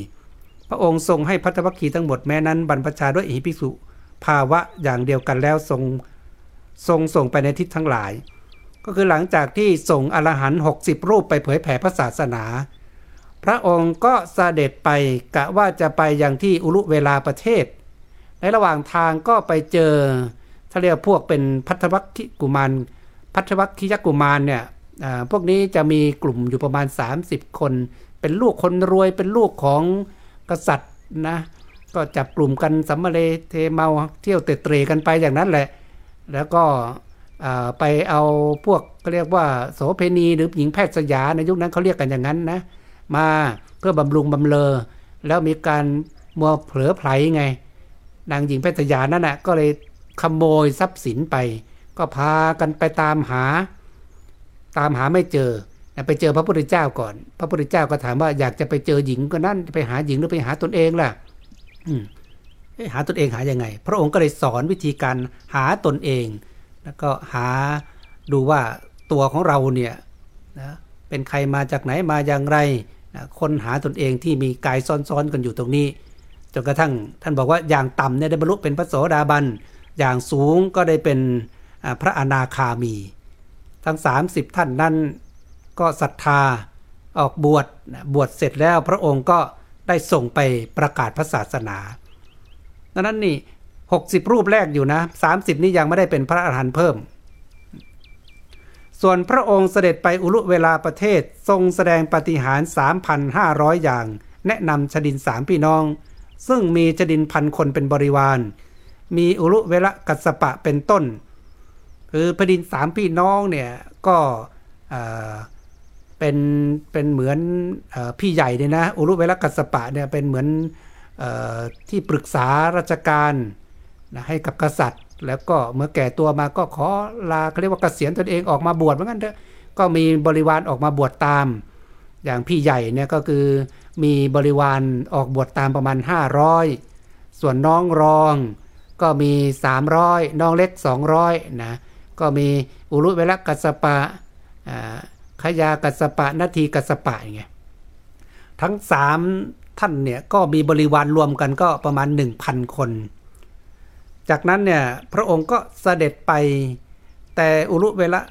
พระองค์ทรงให้พัทวัคคีทั้งหมดแม้นั้น บรรพชาด้วยอิภิกษุ ภาวะอย่างเดียวกันแล้วทรงทรงส่งไปในทิศทั้งหลาย ก็คือหลังจากที่ส่งอรหันต์60 รูปไปเผยแผ่พระศาสนา พระองค์ก็เสด็จไปกะว่าจะไปอย่างที่อุลุเวลาประเทศ ในระหว่างทางก็ไปเจอถ้าเรียกพวกเป็นพัทวัคคิกุมารพัทวัคคิยกุมารเนี่ยพวกนี้จะมีกลุ่มอยู่ประมาณ 30 คน เป็นลูกคนรวยเป็นลูกของกษัตริย์นะก็จับกลุ่มกันสัมมาเลเทเมาเที่ยวเตะเตรกันไปอย่างนั้นแหละ แล้วก็ ไปเอาพวกก็เรียกว่าโสเพณีหรือหญิงแพทย์สยาในยุคนั้นเขาเรียกกันอย่างนั้นนะ มาเพื่อบำรุงบำเลอ แล้วมีการมัวเผลอไผลไง นางหญิงแพทย์สยานั่นนะก็เลยขโมยทรัพย์สินไป ก็พากันไปตามหา ตามหาไม่เจอไปเจอพระพุทธเจ้าก่อน พระพุทธเจ้าก็ถามว่าอยากจะไปเจอหญิงก็นั่นไปหาหญิงหรือไปหาตนเองล่ะหาตนเองหายังไง พระองค์ก็เลยสอนวิธีการหาตนเอง แล้วก็หาดูว่าตัวของเราเนี่ยนะเป็นใครมาจากไหนมาอย่างไรนะคนหาตนเองที่มีกายซ้อนๆกันอยู่ตรงนี้จนกระทั่งท่านบอกว่าอย่างต่ำเนี่ยได้บรรลุเป็นพระโสดาบัน อย่างสูงก็ได้เป็นพระอนาคามี ทั้ง 30 ท่านนั้นก็ศรัทธาออกบวชบวชเสร็จแล้วพระองค์ก็ได้ส่งไปประกาศพระศาสนาดังนั้นนี่ 60 รูปแรกอยู่นะ 30 นี่ยังไม่ได้เป็นพระอรหันต์เพิ่ม ส่วนพระองค์เสด็จไปอุลุเวลาประเทศทรงแสดงปฏิหาร 3,500 อย่าง แนะนำชดินสามพี่น้อง ซึ่งมีชดินพันคนเป็นบริวาร มีอุลุเวลกัสปะเป็นต้น คือพดินสามพี่น้องเนี่ยก็เป็นเป็นเหมือนอพี่ใหญ่เนี่ยนะอุรุเวลกัสปะเนี่ยเป็นเหมือนที่ปรึกษาราชการ นะให้กับกษัตริย์ แล้วก็เมื่อแก่ตัวมาก็ขอลาเขาเรียกว่าเกษียณตนเองออกมาบวชเหมือนกันเถอะก็มีบริวารออกมาบวชตาม อย่างพี่ใหญ่เนี่ยก็คือมีบริวารออกบวชตามประมาณ 500 ส่วนน้องรองก็มี 300 น้องเล็ก 200นะก็มีอุรุเวลกัสปะขยากัสปะนาทีกัสปะอย่างเงี้ยทั้งสามท่านเนี่ยก็มีบริวารรวมกันก็ประมาณ 1,000 คน จากนั้นเนี่ยพระองค์ก็เสด็จไปแต่อุรุเวละ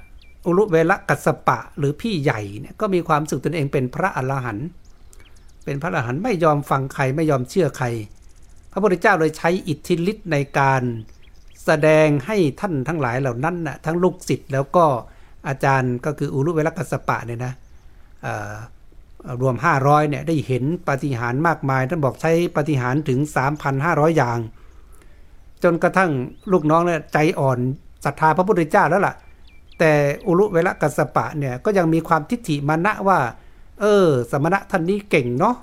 อุรุเวละกัสปะหรือพี่ใหญ่เนี่ยก็มีความสึกตนเองเป็นพระอรหันต์เป็นพระอรหันต์ไม่ยอมฟังใครไม่ยอมเชื่อใคร พระพุทธเจ้าเลยใช้อิทธิฤทธิ์ในการแสดงให้ท่านทั้งหลายเหล่านั้นนะทั้งลูกศิษย์แล้วก็อาจารย์ก็คืออุรุเวลกัสปะเนี่ยนะรวม 500เนี่ยได้เห็นปฏิหารมากมายท่านบอกใช้ปฏิหารถึง 3,500 อย่าง จนกระทั่งลูกน้องเนี่ยใจอ่อนศรัทธาพระพุทธเจ้าแล้วล่ะ แต่อุลุเวลกัสปะเนี่ยก็ยังมีความทิฏฐิมานะว่า เออ สมณะท่านนี้เก่งเนาะ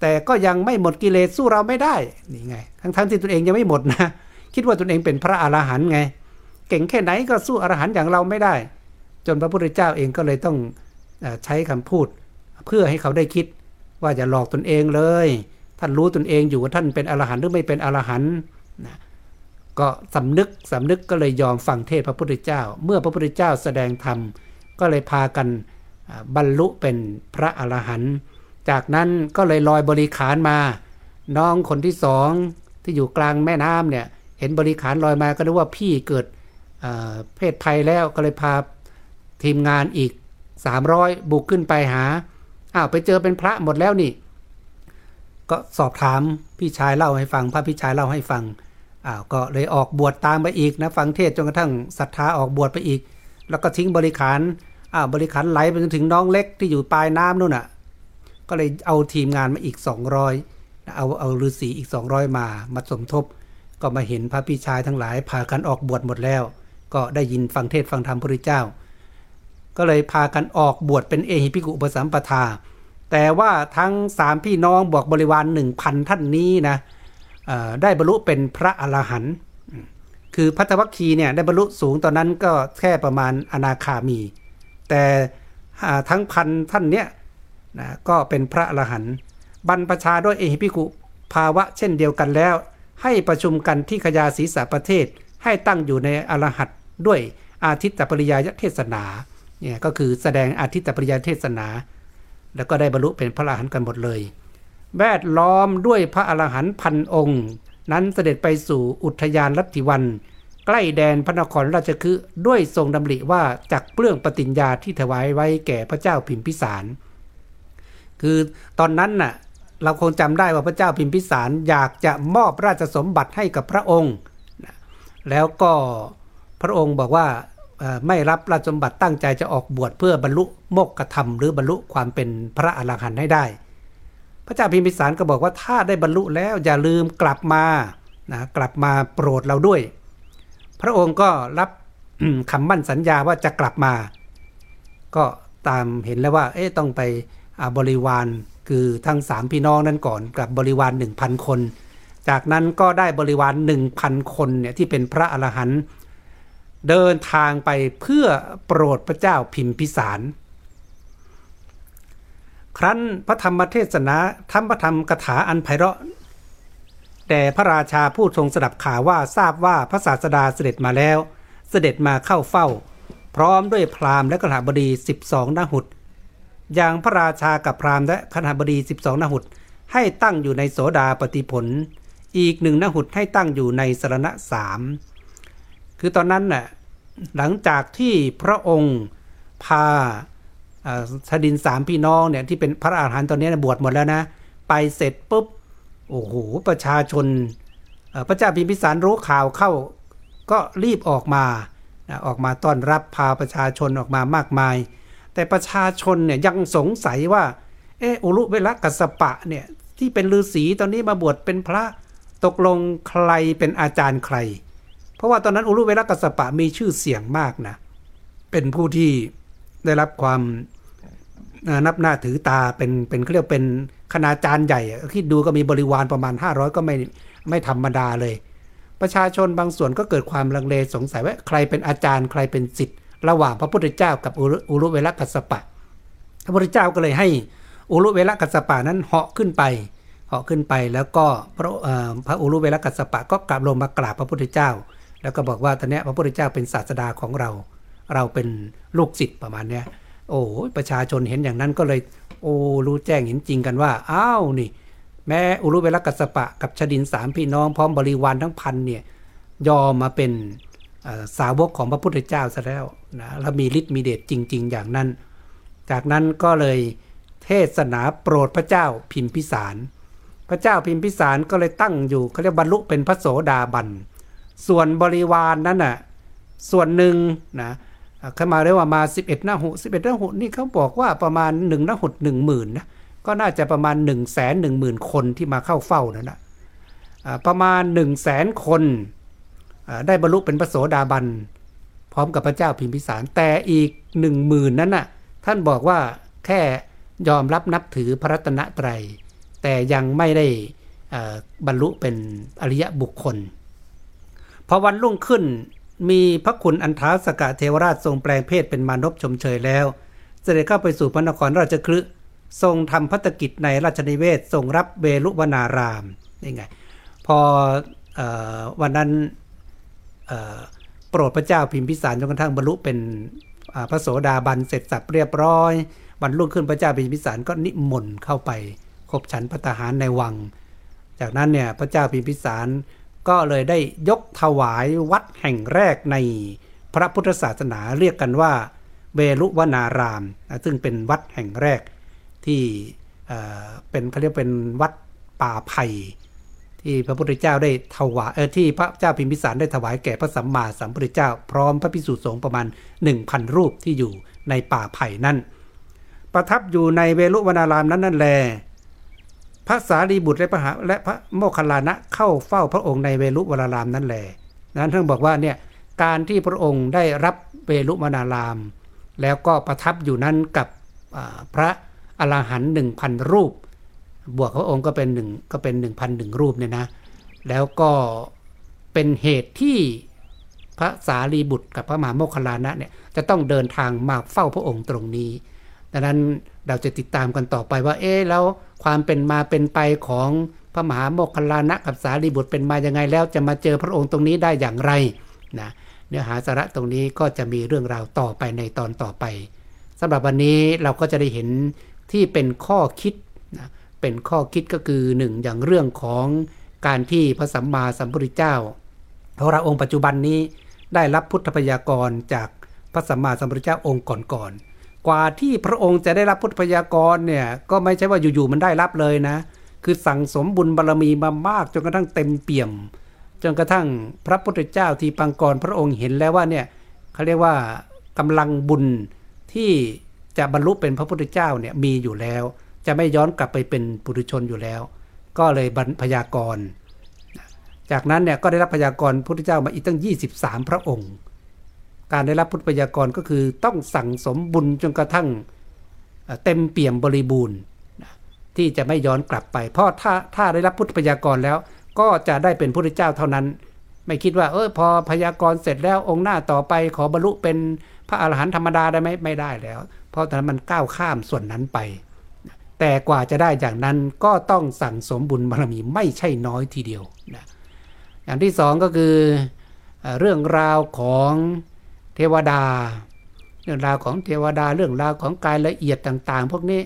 แต่ก็ยังไม่หมดกิเลสสู้เราไม่ได้นี่ไง ทั้งทั้งที่ตนเองยังไม่หมดนะ คิดว่าตนเองเป็นพระอรหันต์ไง เก่งแค่ไหนก็สู้อรหันต์อย่างเราไม่ได้ จนพระพุทธเจ้าเองก็เลยต้องใช้คำพูด เพื่อให้เขาได้คิดว่าอย่าหลอกตนเองเลย ท่านรู้ตนเองอยู่ว่าท่านเป็นอรหันต์หรือไม่เป็นอรหันต์นะ ก็สำนึกสำนึกก็เลยยอมฟังเทศพระพุทธเจ้า เมื่อพระพุทธเจ้าแสดงธรรม ก็เลยพากันบรรลุเป็นพระอรหันต์จากนั้นก็เลยลอยบริขารมา น้องคนที่สองที่อยู่กลางแม่น้ำเนี่ยเห็นบริขารลอยมาก็รู้ว่าพี่เกิดเพศภัยแล้วก็เลยพาทีมงานอีก 300 บุกขึ้นไปหาอ้าวไปเจอเป็นพระหมดแล้วนี่ ก็สอบถามพี่ชายเล่าให้ฟัง พระพี่ชายเล่าให้ฟัง อ้าวก็เลยออกบวชตามไปอีกนะฟังเทศจนกระทั่งศรัทธาออกบวชไปอีก แล้วก็ทิ้งบริขารอ้าวบริขารไหลไปจนถึงน้องเล็กที่อยู่ปลายน้ำนู่นน่ะก็เลยเอาทีมงานมาอีก 200เอาเอาฤาษีอีก 200 มามาสมทบ ก็มาเห็นพระพี่ชายทั้งหลายพากันออกบวชหมดแล้ว ก็ได้ยินฟังเทศฟังธรรมพระเจ้า ก็เลยพากันออกบวชเป็นเอหิพิกุปสัมปทาแต่ว่าทั้งสามพี่น้องบอกบริวารหนึ่งพันท่านนี้นะ ได้บรรลุเป็นพระอรหันต์คือพัทวัคคีเนี่ยได้บรรลุสูงตอนนั้นก็แค่ประมาณอนาคามี แต่ทั้งพันท่านเนี่ยนะก็เป็นพระอรหันต์บรรพชาด้วยเอหิพิกุภาวะเช่นเดียวกันแล้ว ให้ประชุมกันที่ขยาศีสาประเทศ ให้ตั้งอยู่ในอรหัตด้วยอาทิตตปริยายเทศนาเนี่ยก็คือแสดงอาทิตตปริยายเทศนา แล้วก็ได้บรรลุเป็นพระอรหันต์กันหมดเลย แวดล้อมด้วยพระอรหันต์พันองค์ นั้นเสด็จไปสู่อุทยานลัทธิวัน ใกล้แดนพระนครราชคฤห์ด้วยทรงดำริว่าจักเปลื้องปฏิญญาที่ถวายไว้แก่พระเจ้าพิมพิสาร คือตอนนั้นน่ะเราคงจำได้ว่าพระเจ้าพิมพิสารอยากจะมอบราชสมบัติให้กับพระองค์ แล้วก็พระองค์บอกว่าไม่รับราชสมบัติตั้งใจจะออกบวชเพื่อบรรลุโมกขธรรม หรือบรรลุความเป็นพระอรหันต์ให้ได้ พระเจ้าพิมพิสารก็บอกว่าถ้าได้บรรลุแล้วอย่าลืมกลับมานะกลับมาโปรดเราด้วย พระองค์ก็รับคำมั่นสัญญาว่าจะกลับมา ก็ตามเห็นแล้วว่าเอ๊ะต้องไปบริวารคือทั้งสามพี่น้องนั้นก่อนกับบริวาร 1,000 คน จากนั้นก็ได้บริวาร 1,000 คนเนี่ยที่เป็นพระอรหันต์เดินทางไปเพื่อโปรดพระเจ้าพิมพิสาร ครั้นพระธรรมเทศนาธรรมธรรมกถาอันไพเราะแต่พระราชาผู้ทรงสดับข่าวว่าทราบว่าพระศาสดาเสด็จมาแล้ว เสด็จมาเข้าเฝ้า พร้อมด้วยพราหมณ์และกหบดี 12นหุดอย่างพระราชากับพราหมณ์และคณบดี 12นหุดให้ตั้งอยู่ในโสดาปฏิผล อีกหนึ่งนหุดให้ตั้งอยู่ในสรณะสามคือตอนนั้นน่ะหลังจากที่พระองค์พา ชดินสามพี่น้องเนี่ยที่เป็นพระอาหารหันต์ตอนนี้บวชหมดแล้วนะ ไปเสร็จปุ๊บโอ้โหประชาชนพระเจ้าพิมพิสารรู้ข่าวเข้า ก็รีบออกมาออกมาต้อนรับพาประชาชนออกมามากมาย แต่ประชาชนเนี่ยยังสงสัยว่า เอออุลุเวลกัสปะเนี่ยที่เป็นฤาษีตอนนี้มาบวชเป็นพระตกลงใครเป็นอาจารย์ใคร เพราะว่าตอนนั้นอุลุเวลกัสปะมีชื่อเสียงมากนะเป็นผู้ที่ได้รับความ นับหน้าถือตาเป็นเป็นเรียกเป็นคณาจารย์ใหญ่คิดดูก็มีบริวารประมาณ 500 ก็ไม่ไม่ธรรมดาเลย ประชาชนบางส่วนก็เกิดความลังเลสงสัยว่าใครเป็นอาจารย์ใครเป็นสิทธิ์ระหว่างพระพุทธเจ้ากับอุรุเวลกัสปะ พระพุทธเจ้าก็เลยให้อุรุเวลกัสปะนั้นเหาะขึ้นไปเหาะขึ้นไปแล้วก็พระพระอุรุเวลกัสปะก็กลับลงมากราบพระพุทธเจ้า แล้วก็บอกว่าตอนนี้พระพุทธเจ้าเป็นศาสดาของเรา เราเป็นลูกศิษย์ประมาณนี้ โอ้ประชาชนเห็นอย่างนั้นก็เลย โอ้รู้แจ้งเห็นจริงกันว่า อ้าวนี่ แม้อุรุเวลกัสปะกับชดินสามพี่น้องพร้อมบริวารทั้งพันเนี่ยยอมมาเป็นสาวกของพระพุทธเจ้าซะแล้วนะแล้วมีฤทธิ์มีเดชจริง ๆ อย่างนั้น จากนั้นก็เลยเทศนาโปรดพระเจ้าพิมพิสาร พระเจ้าพิมพิสารก็เลยตั้งอยู่เขาเรียกบรรลุเป็นพระโสดาบัน ส่วนบริวารนนั้นน่ะส่วนหนึ่งนะ เขามาเรียกว่ามา 11หน้าหุ11หน้าหุนี่เขาบอกว่าประมาณ1หน้าหุหนึ่งหมื่นนะก็น่าจะประมาณ1นึ่งแสนหนึ่งหมื่นคนที่มาเข้าเฝ้านั่นนะประมาณ1นึ่งแสนคนได้บรรลุเป็นพระโสดาบัน พร้อมกับพระเจ้าพิมพิสารแต่อีกหนึ่งหมื่นนั้นน่ะท่านบอกว่าแค่ยอมรับนับถือพระรัตนตรัย แต่ยังไม่ได้บรรลุเป็นอริยบุคคลพอวันรุ่งขึ้น มีพระคุณอันท้าสกะเทวราชทรงแปลงเพศเป็นมานพชมเชยแล้ว เสด็จเข้าไปสู่พระนครราชคลึทรงทำพัฒกิจในราชนิเวศทรงรับเวลุวนารามนี่ไง พออวันนั้นโปรดพระเจ้าพิมพิสารจนกระทั่งบรรลุเป็นพระโสดาบันเสร็จสับเรียบร้อยวันรุ่งขึ้นพระเจ้าพิมพิสารก็นิมนต์เข้าไปคบฉันพระทหารในวัง จากนั้นเนี่ยพระเจ้าพิมพิสาร ก็เลยได้ยกถวายวัดแห่งแรกในพระพุทธศาสนาเรียกกันว่าเวรุวนารามซึ่งเป็นวัดแห่งแรกที่เป็นเขาเรียกเป็นวัดป่าไผ่ที่พระพุทธเจ้าได้ถวายเออที่พระเจ้าพิมพิสารได้ถวายแก่พระสัมมาสัมพุทธเจ้า พร้อมพระพิสุสงฆ์ประมาณ 1,000 รูปที่อยู่ในป่าไผ่นั่น ประทับอยู่ในเวลุวนารามนั้นนั่นแล พระสารีบุตรและพระหและพระโมคคัลลานะเข้าเฝ้าพระองค์ในเวลุวนารามนั้นแหละนั้นท่านบอกว่าเนี่ยการที่พระองค์ได้รับเวลุวนาราม แล้วก็ประทับอยู่นั้นกับพระอรหันต์หนึ่งพันรูป บวกพระองค์ก็เป็นหนึ่งก็เป็นหนึ่งพันหนึ่งรูปเนี่ยนะ แล้วก็เป็นเหตุที่พระสารีบุตรกับพระมหาโมคคลานะเนี่ยจะต้องเดินทางมาเฝ้าพระองค์ตรงนี้ ดังนั้น เราจะติดตามกันต่อไปว่า เอ๊แล้วความเป็นมาเป็นไปของพระมหาโมคคลานะกับสารีบุตรเป็นมายังไงแล้วจะมาเจอพระองค์ตรงนี้ได้อย่างไรนะเนื้อหาสาระตรงนี้ก็จะมีเรื่องราวต่อไปในตอนต่อไปสำหรับวันนี้เราก็จะได้เห็นที่เป็นข้อคิดนะเป็นข้อคิดก็คือหนึ่งอย่างเรื่องของการที่พระสัมมาสัมพุทธเจ้าพระองค์ปัจจุบันนี้ได้รับพุทธพยากรจากพระสัมมาสัมพุทธเจ้าองค์ก่อนๆ กว่าที่พระองค์จะได้รับพุทธพยากรเนี่ยก็ไม่ใช่ว่าอยู่ๆมันได้รับเลยนะ คือสั่งสมบุญบารรมีมามากจนกระทั่งเต็มเปี่ยม จนกระทั่งพระพุทธเจ้าที่ปังกรพระองค์เห็นแล้วว่าเนี่ยเขาเรียกว่ากำลังบุญที่จะบรรลุเป็นพระพุทธเจ้าเนี่ยมีอยู่แล้ว จะไม่ย้อนกลับไปเป็นปุถุชนอยู่แล้ว ก็เลยบรรพยากร จากนั้นเนี่ยก็ได้รับพยากรพุทธเจ้ามาอีกตั้ง 23 พระองค์ การได้รับพุทธพยากรก็คือต้องสั่งสมบุญจนกระทั่งเต็มเปี่ยมบริบูรณ์ที่จะไม่ย้อนกลับไป เพราะถ้าถ้าได้รับพุทธพยากรแล้ว ก็จะได้เป็นพุทธเจ้าเท่านั้น ไม่คิดว่า เออพอพยากรเสร็จแล้วองค์หน้าต่อไปขอบรรลุเป็นพระอรหันต์ธรรมดาได้ไหมไม่ได้แล้ว เพราะตอนนั้นมันก้าวข้ามส่วนนั้นไป แต่กว่าจะได้อย่างนั้นก็ต้องสั่งสมบุญบารมีไม่ใช่น้อยทีเดียวนะอย่างที่สองก็คือเรื่องราวของ เทวดา เรื่องราวของเทวดาเรื่องราวของกายละเอียดต่าง ๆ พวกนี้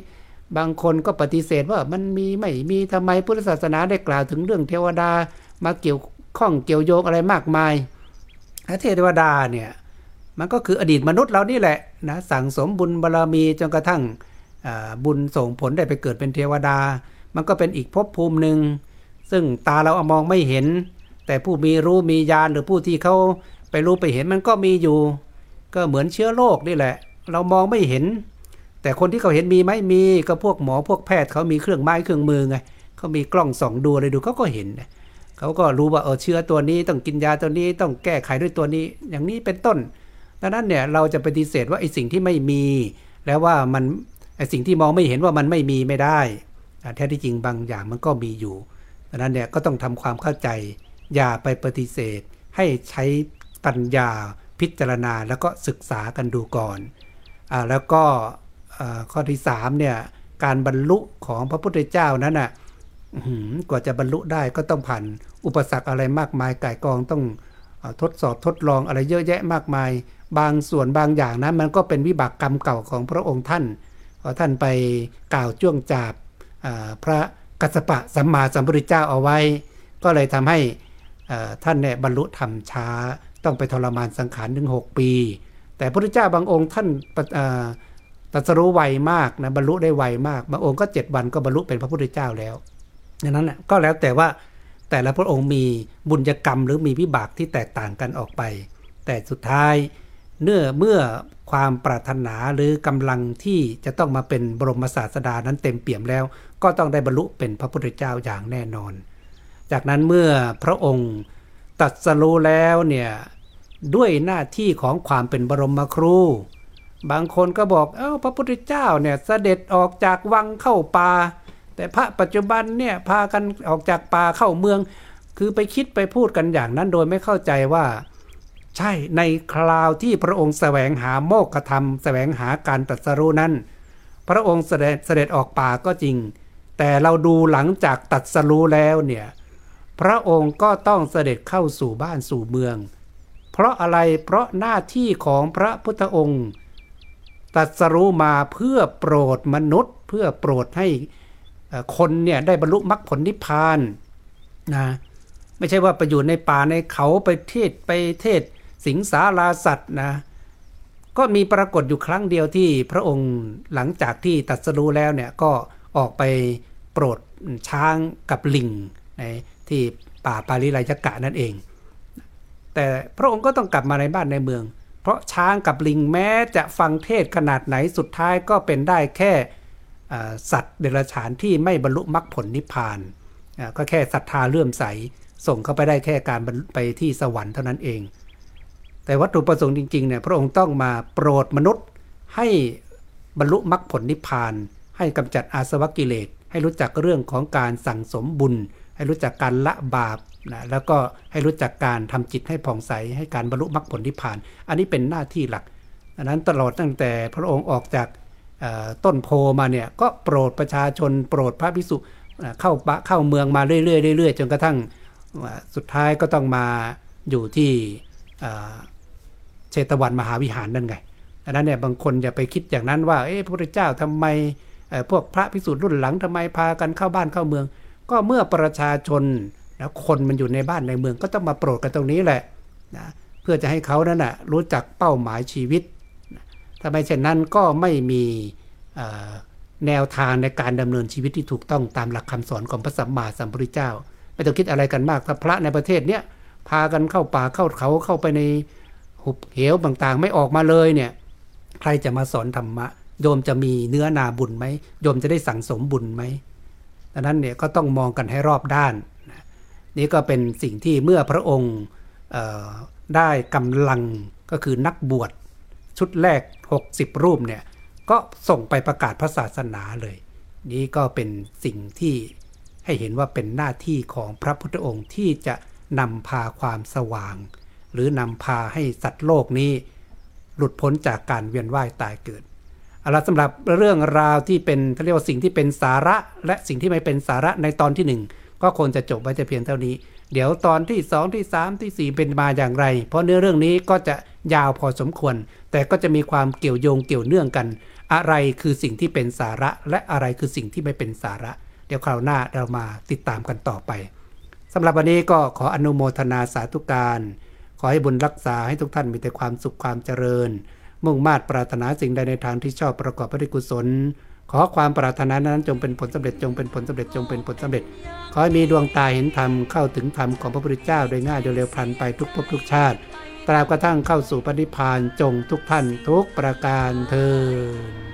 บางคนก็ปฏิเสธว่ามันมีไม่มีทำไมพุทธศาสนาได้กล่าวถึงเรื่องเทวดามาเกี่ยวข้องเกี่ยวโยงอะไรมากมายเทวดาเนี่ยมันก็คืออดีตมนุษย์เรานี่แหละนะสั่งสมบุญบารรมีจนกระทั่งบุญส่งผลได้ไปเกิดเป็นเทวดา มันก็เป็นอีกภพภูมิหนึ่งซึ่งตาเราเอามองไม่เห็น แต่ผู้มีรู้มีญาณหรือผู้ที่เขา ไปรู้ไปเห็นมันก็มีอยู่ ก็เหมือนเชื้อโรคนี่แหละ เรามองไม่เห็น แต่คนที่เขาเห็นมีไหมมีก็พวกหมอพวกแพทย์เขามีเครื่องไม้เครื่องมือไงเขามีกล้องส่องดูอะไรดูเขาก็เห็นเขาก็รู้ว่าเออเชื้อตัวนี้ต้องกินยาตัวนี้ต้องแก้ไขด้วยตัวนี้ อย่างนี้เป็นต้นดังนั้นเนี่ยเราจะปฏิเสธว่าไอ้สิ่งที่ไม่มี แล้วว่ามันไอ้สิ่งที่มองไม่เห็นว่ามันไม่มีไม่ได้แท้ที่จริงบางอย่างมันก็มีอยู่ดังนั้นเนี่ยก็ต้องทำความเข้าใจอย่าไปปฏิเสธให้ใช้ ปัญญาพิจารณาแล้วก็ศึกษากันดูก่อนอแล้วก็ข้อที่3เนี่ยการบรรลุของพระพุทธเจ้านั้นน่ะกว่าจะบรรลุได้ก็ต้องผ่านอุปสรรคอะไรมากมายก่ายกองต้องทดสอบทดลองอะไรเยอะแยะมากมาย บางส่วนบางอย่างนะมันก็เป็นวิบากกรรมเก่าของพระองค์ท่านพอท่านไปกล่าวจ้วงจาบพระกัสปะสัมมาสัมพุทธเจ้าเอาไว้ ก็เลยทำให้ท่านเนี่ยบรรลุธรรมช้า ต้องไปทรมานสังขารถึง 6 ปี แต่พระพุทธเจ้าบางองค์ท่านตัสรู้ไวมากนะบรรลุได้ไวมากบางองค์ก็ 7 วันก็บรรลุเป็นพระพุทธเจ้าแล้วดังนั้นก็แล้วแต่ว่าแต่ละพระองค์มีบุญกรรมหรือมีวิบากที่แตกต่างกันออกไป แต่สุดท้ายเนื่อเมื่อความปรารถนาหรือกำลังที่จะต้องมาเป็นบรมศาสดานั้นเต็มเปี่ยมแล้ว ก็ต้องได้บรรลุเป็นพระพุทธเจ้าอย่างแน่นอน จากนั้นเมื่อพระองค์ ตัดสรู้แล้วเนี่ยด้วยหน้าที่ของความเป็นบรมครู บางคนก็บอกเอ้าพระพุทธเจ้าเนี่ยเสด็จออกจากวังเข้าป่าแต่พระปัจจุบันเนี่ยพากันออกจากป่าเข้าเมือง คือไปคิดไปพูดกันอย่างนั้นโดยไม่เข้าใจว่า ใช่ในคราวที่พระองค์แสวงหาโมกขธรรม แสวงหาการตรัสรู้นั้น พระองค์เสด็จเสด็จออกป่าก็จริง แต่เราดูหลังจากตัดสรู้แล้วเนี่ย พระองค์ก็ต้องเสด็จเข้าสู่บ้านสู่เมือง เพราะอะไรเพราะหน้าที่ของพระพุทธองค์ตัดสรู้มาเพื่อโปรดมนุษย์ เพื่อโปรดให้คนเนี่ยได้บรรลุมรรคผลนิพพานนะไม่ใช่ว่าไปอยู่ในป่าในเขาไปเทศไปเทศสิงสาราสัตว์นะก็มีปรากฏอยู่ครั้งเดียวที่พระองค์หลังจากที่ตัดสรู้แล้วเนี่ยก็ออกไปโปรดช้างกับลิงใน ที่ป่าปาริไลยกะนั่นเอง แต่พระองค์ก็ต้องกลับมาในบ้านในเมือง เพราะช้างกับลิงแม้จะฟังเทศขนาดไหนสุดท้ายก็เป็นได้แค่สัตว์เดรัจฉานที่ไม่บรรลุมรรคผลนิพพาน ก็แค่ศรัทธาเลื่อมใส ส่งเข้าไปได้แค่การไปที่สวรรค์เท่านั้นเอง แต่วัตถุประสงค์จริงๆเนี่ยพระองค์ต้องมาโปรดมนุษย์ให้บรรลุมรรคผลนิพพาน ให้กำจัดอาสวะกิเลสให้รู้จักเรื่องของการสั่งสมบุญ ให้รู้จักการละบาปนะแล้วก็ให้รู้จักการทำจิตให้ผ่องใสให้การบรรลุมรรคผลนิพพาน อันนี้เป็นหน้าที่หลักดังนั้นตลอดตั้งแต่พระองค์ออกจากต้นโพมาเนี่ยก็โปรดประชาชนโปรดพระภิกษุเข้าเข้าเมืองมาเรื่อยๆเรื่อยๆจนกระทั่งสุดท้ายก็ต้องมาอยู่ที่เชตวันมหาวิหารนั่นไงดังนั้นเนี่ยบางคนอย่าไปคิดอย่างนั้นว่าเอ๊ะพระพุทธเจ้าทำไมพวกพระภิกษุรุ่นหลังทำไมพากันเข้าบ้านเข้าเมือง ก็เมื่อประชาชนแล้วคนมันอยู่ในบ้านในเมืองก็ต้องมาโปรดกันตรงนี้แหละนะเพื่อจะให้เขานั้นนะรู้จักเป้าหมายชีวิตถ้าไม่เช่นนั้นก็ไม่มีแนวทางในการดำเนินชีวิตที่ถูกต้องตามหลักคำสอนของพระสัมมาสัมพุทธเจ้า ไม่ต้องคิดอะไรกันมากถ้าพระในประเทศเนี้ยพากันเข้าป่าเข้าเขาเข้าไปในหุบเหวต่างๆ ไม่ออกมาเลยเนี่ยใครจะมาสอนธรรมะโยมจะมีเนื้อนาบุญไหมโยมจะได้สั่งสมบุญไหม ดังนั้นเนี่ยก็ต้องมองกันให้รอบด้านนี่ก็เป็นสิ่งที่เมื่อพระองค์ได้กำลังก็คือนักบวชชุดแรก 60 รูปเนี่ยก็ส่งไปประกาศพระศาสนาเลย นี้ก็เป็นสิ่งที่ให้เห็นว่าเป็นหน้าที่ของพระพุทธองค์ที่จะนำพาความสว่าง หรือนำพาให้สัตว์โลกนี้ หลุดพ้นจากการเวียนว่ายตายเกิด เอาละสำหรับเรื่องราวที่เป็นเขาเรียกว่าสิ่งที่เป็นสาระ และสิ่งที่ไม่เป็นสาระในตอนที่ 1 ก็ควรจะจบไว้จะเพียงเท่านี้ เดี๋ยวตอนที่ 2 ที่ 3 ที่ 4 เป็นมาอย่างไร เพราะเนื้อเรื่องนี้ก็จะยาวพอสมควร แต่ก็จะมีความเกี่ยวโยงเกี่ยวเนื่องกัน อะไรคือสิ่งที่เป็นสาระ และอะไรคือสิ่งที่ไม่เป็นสาระ เดี๋ยวคราวหน้าเรามาติดตามกันต่อไปสำหรับวันนี้ก็ขออนุโมทนาสาธุการ ขอให้บุญรักษาให้ทุกท่านมีแต่ความสุขความเจริญ มุ่งมา่ปรารถนาสิ่งใดในทางที่ชอบประกอบพระกุศล ขอความปรารถนานั้นจงเป็นผลสำเร็จจงเป็นผลสำเร็จจงเป็นผลสำเร็จ ขอให้มีดวงตาเห็นธรรมเข้าถึงธรรมของพระพุทธเจ้าโดยง่ายโดยเร็วพลันไปทุกภพทุกชาติ ตราบกระทั่งเข้าสู่ปณิพานจงทุกท่านทุกประการเทอ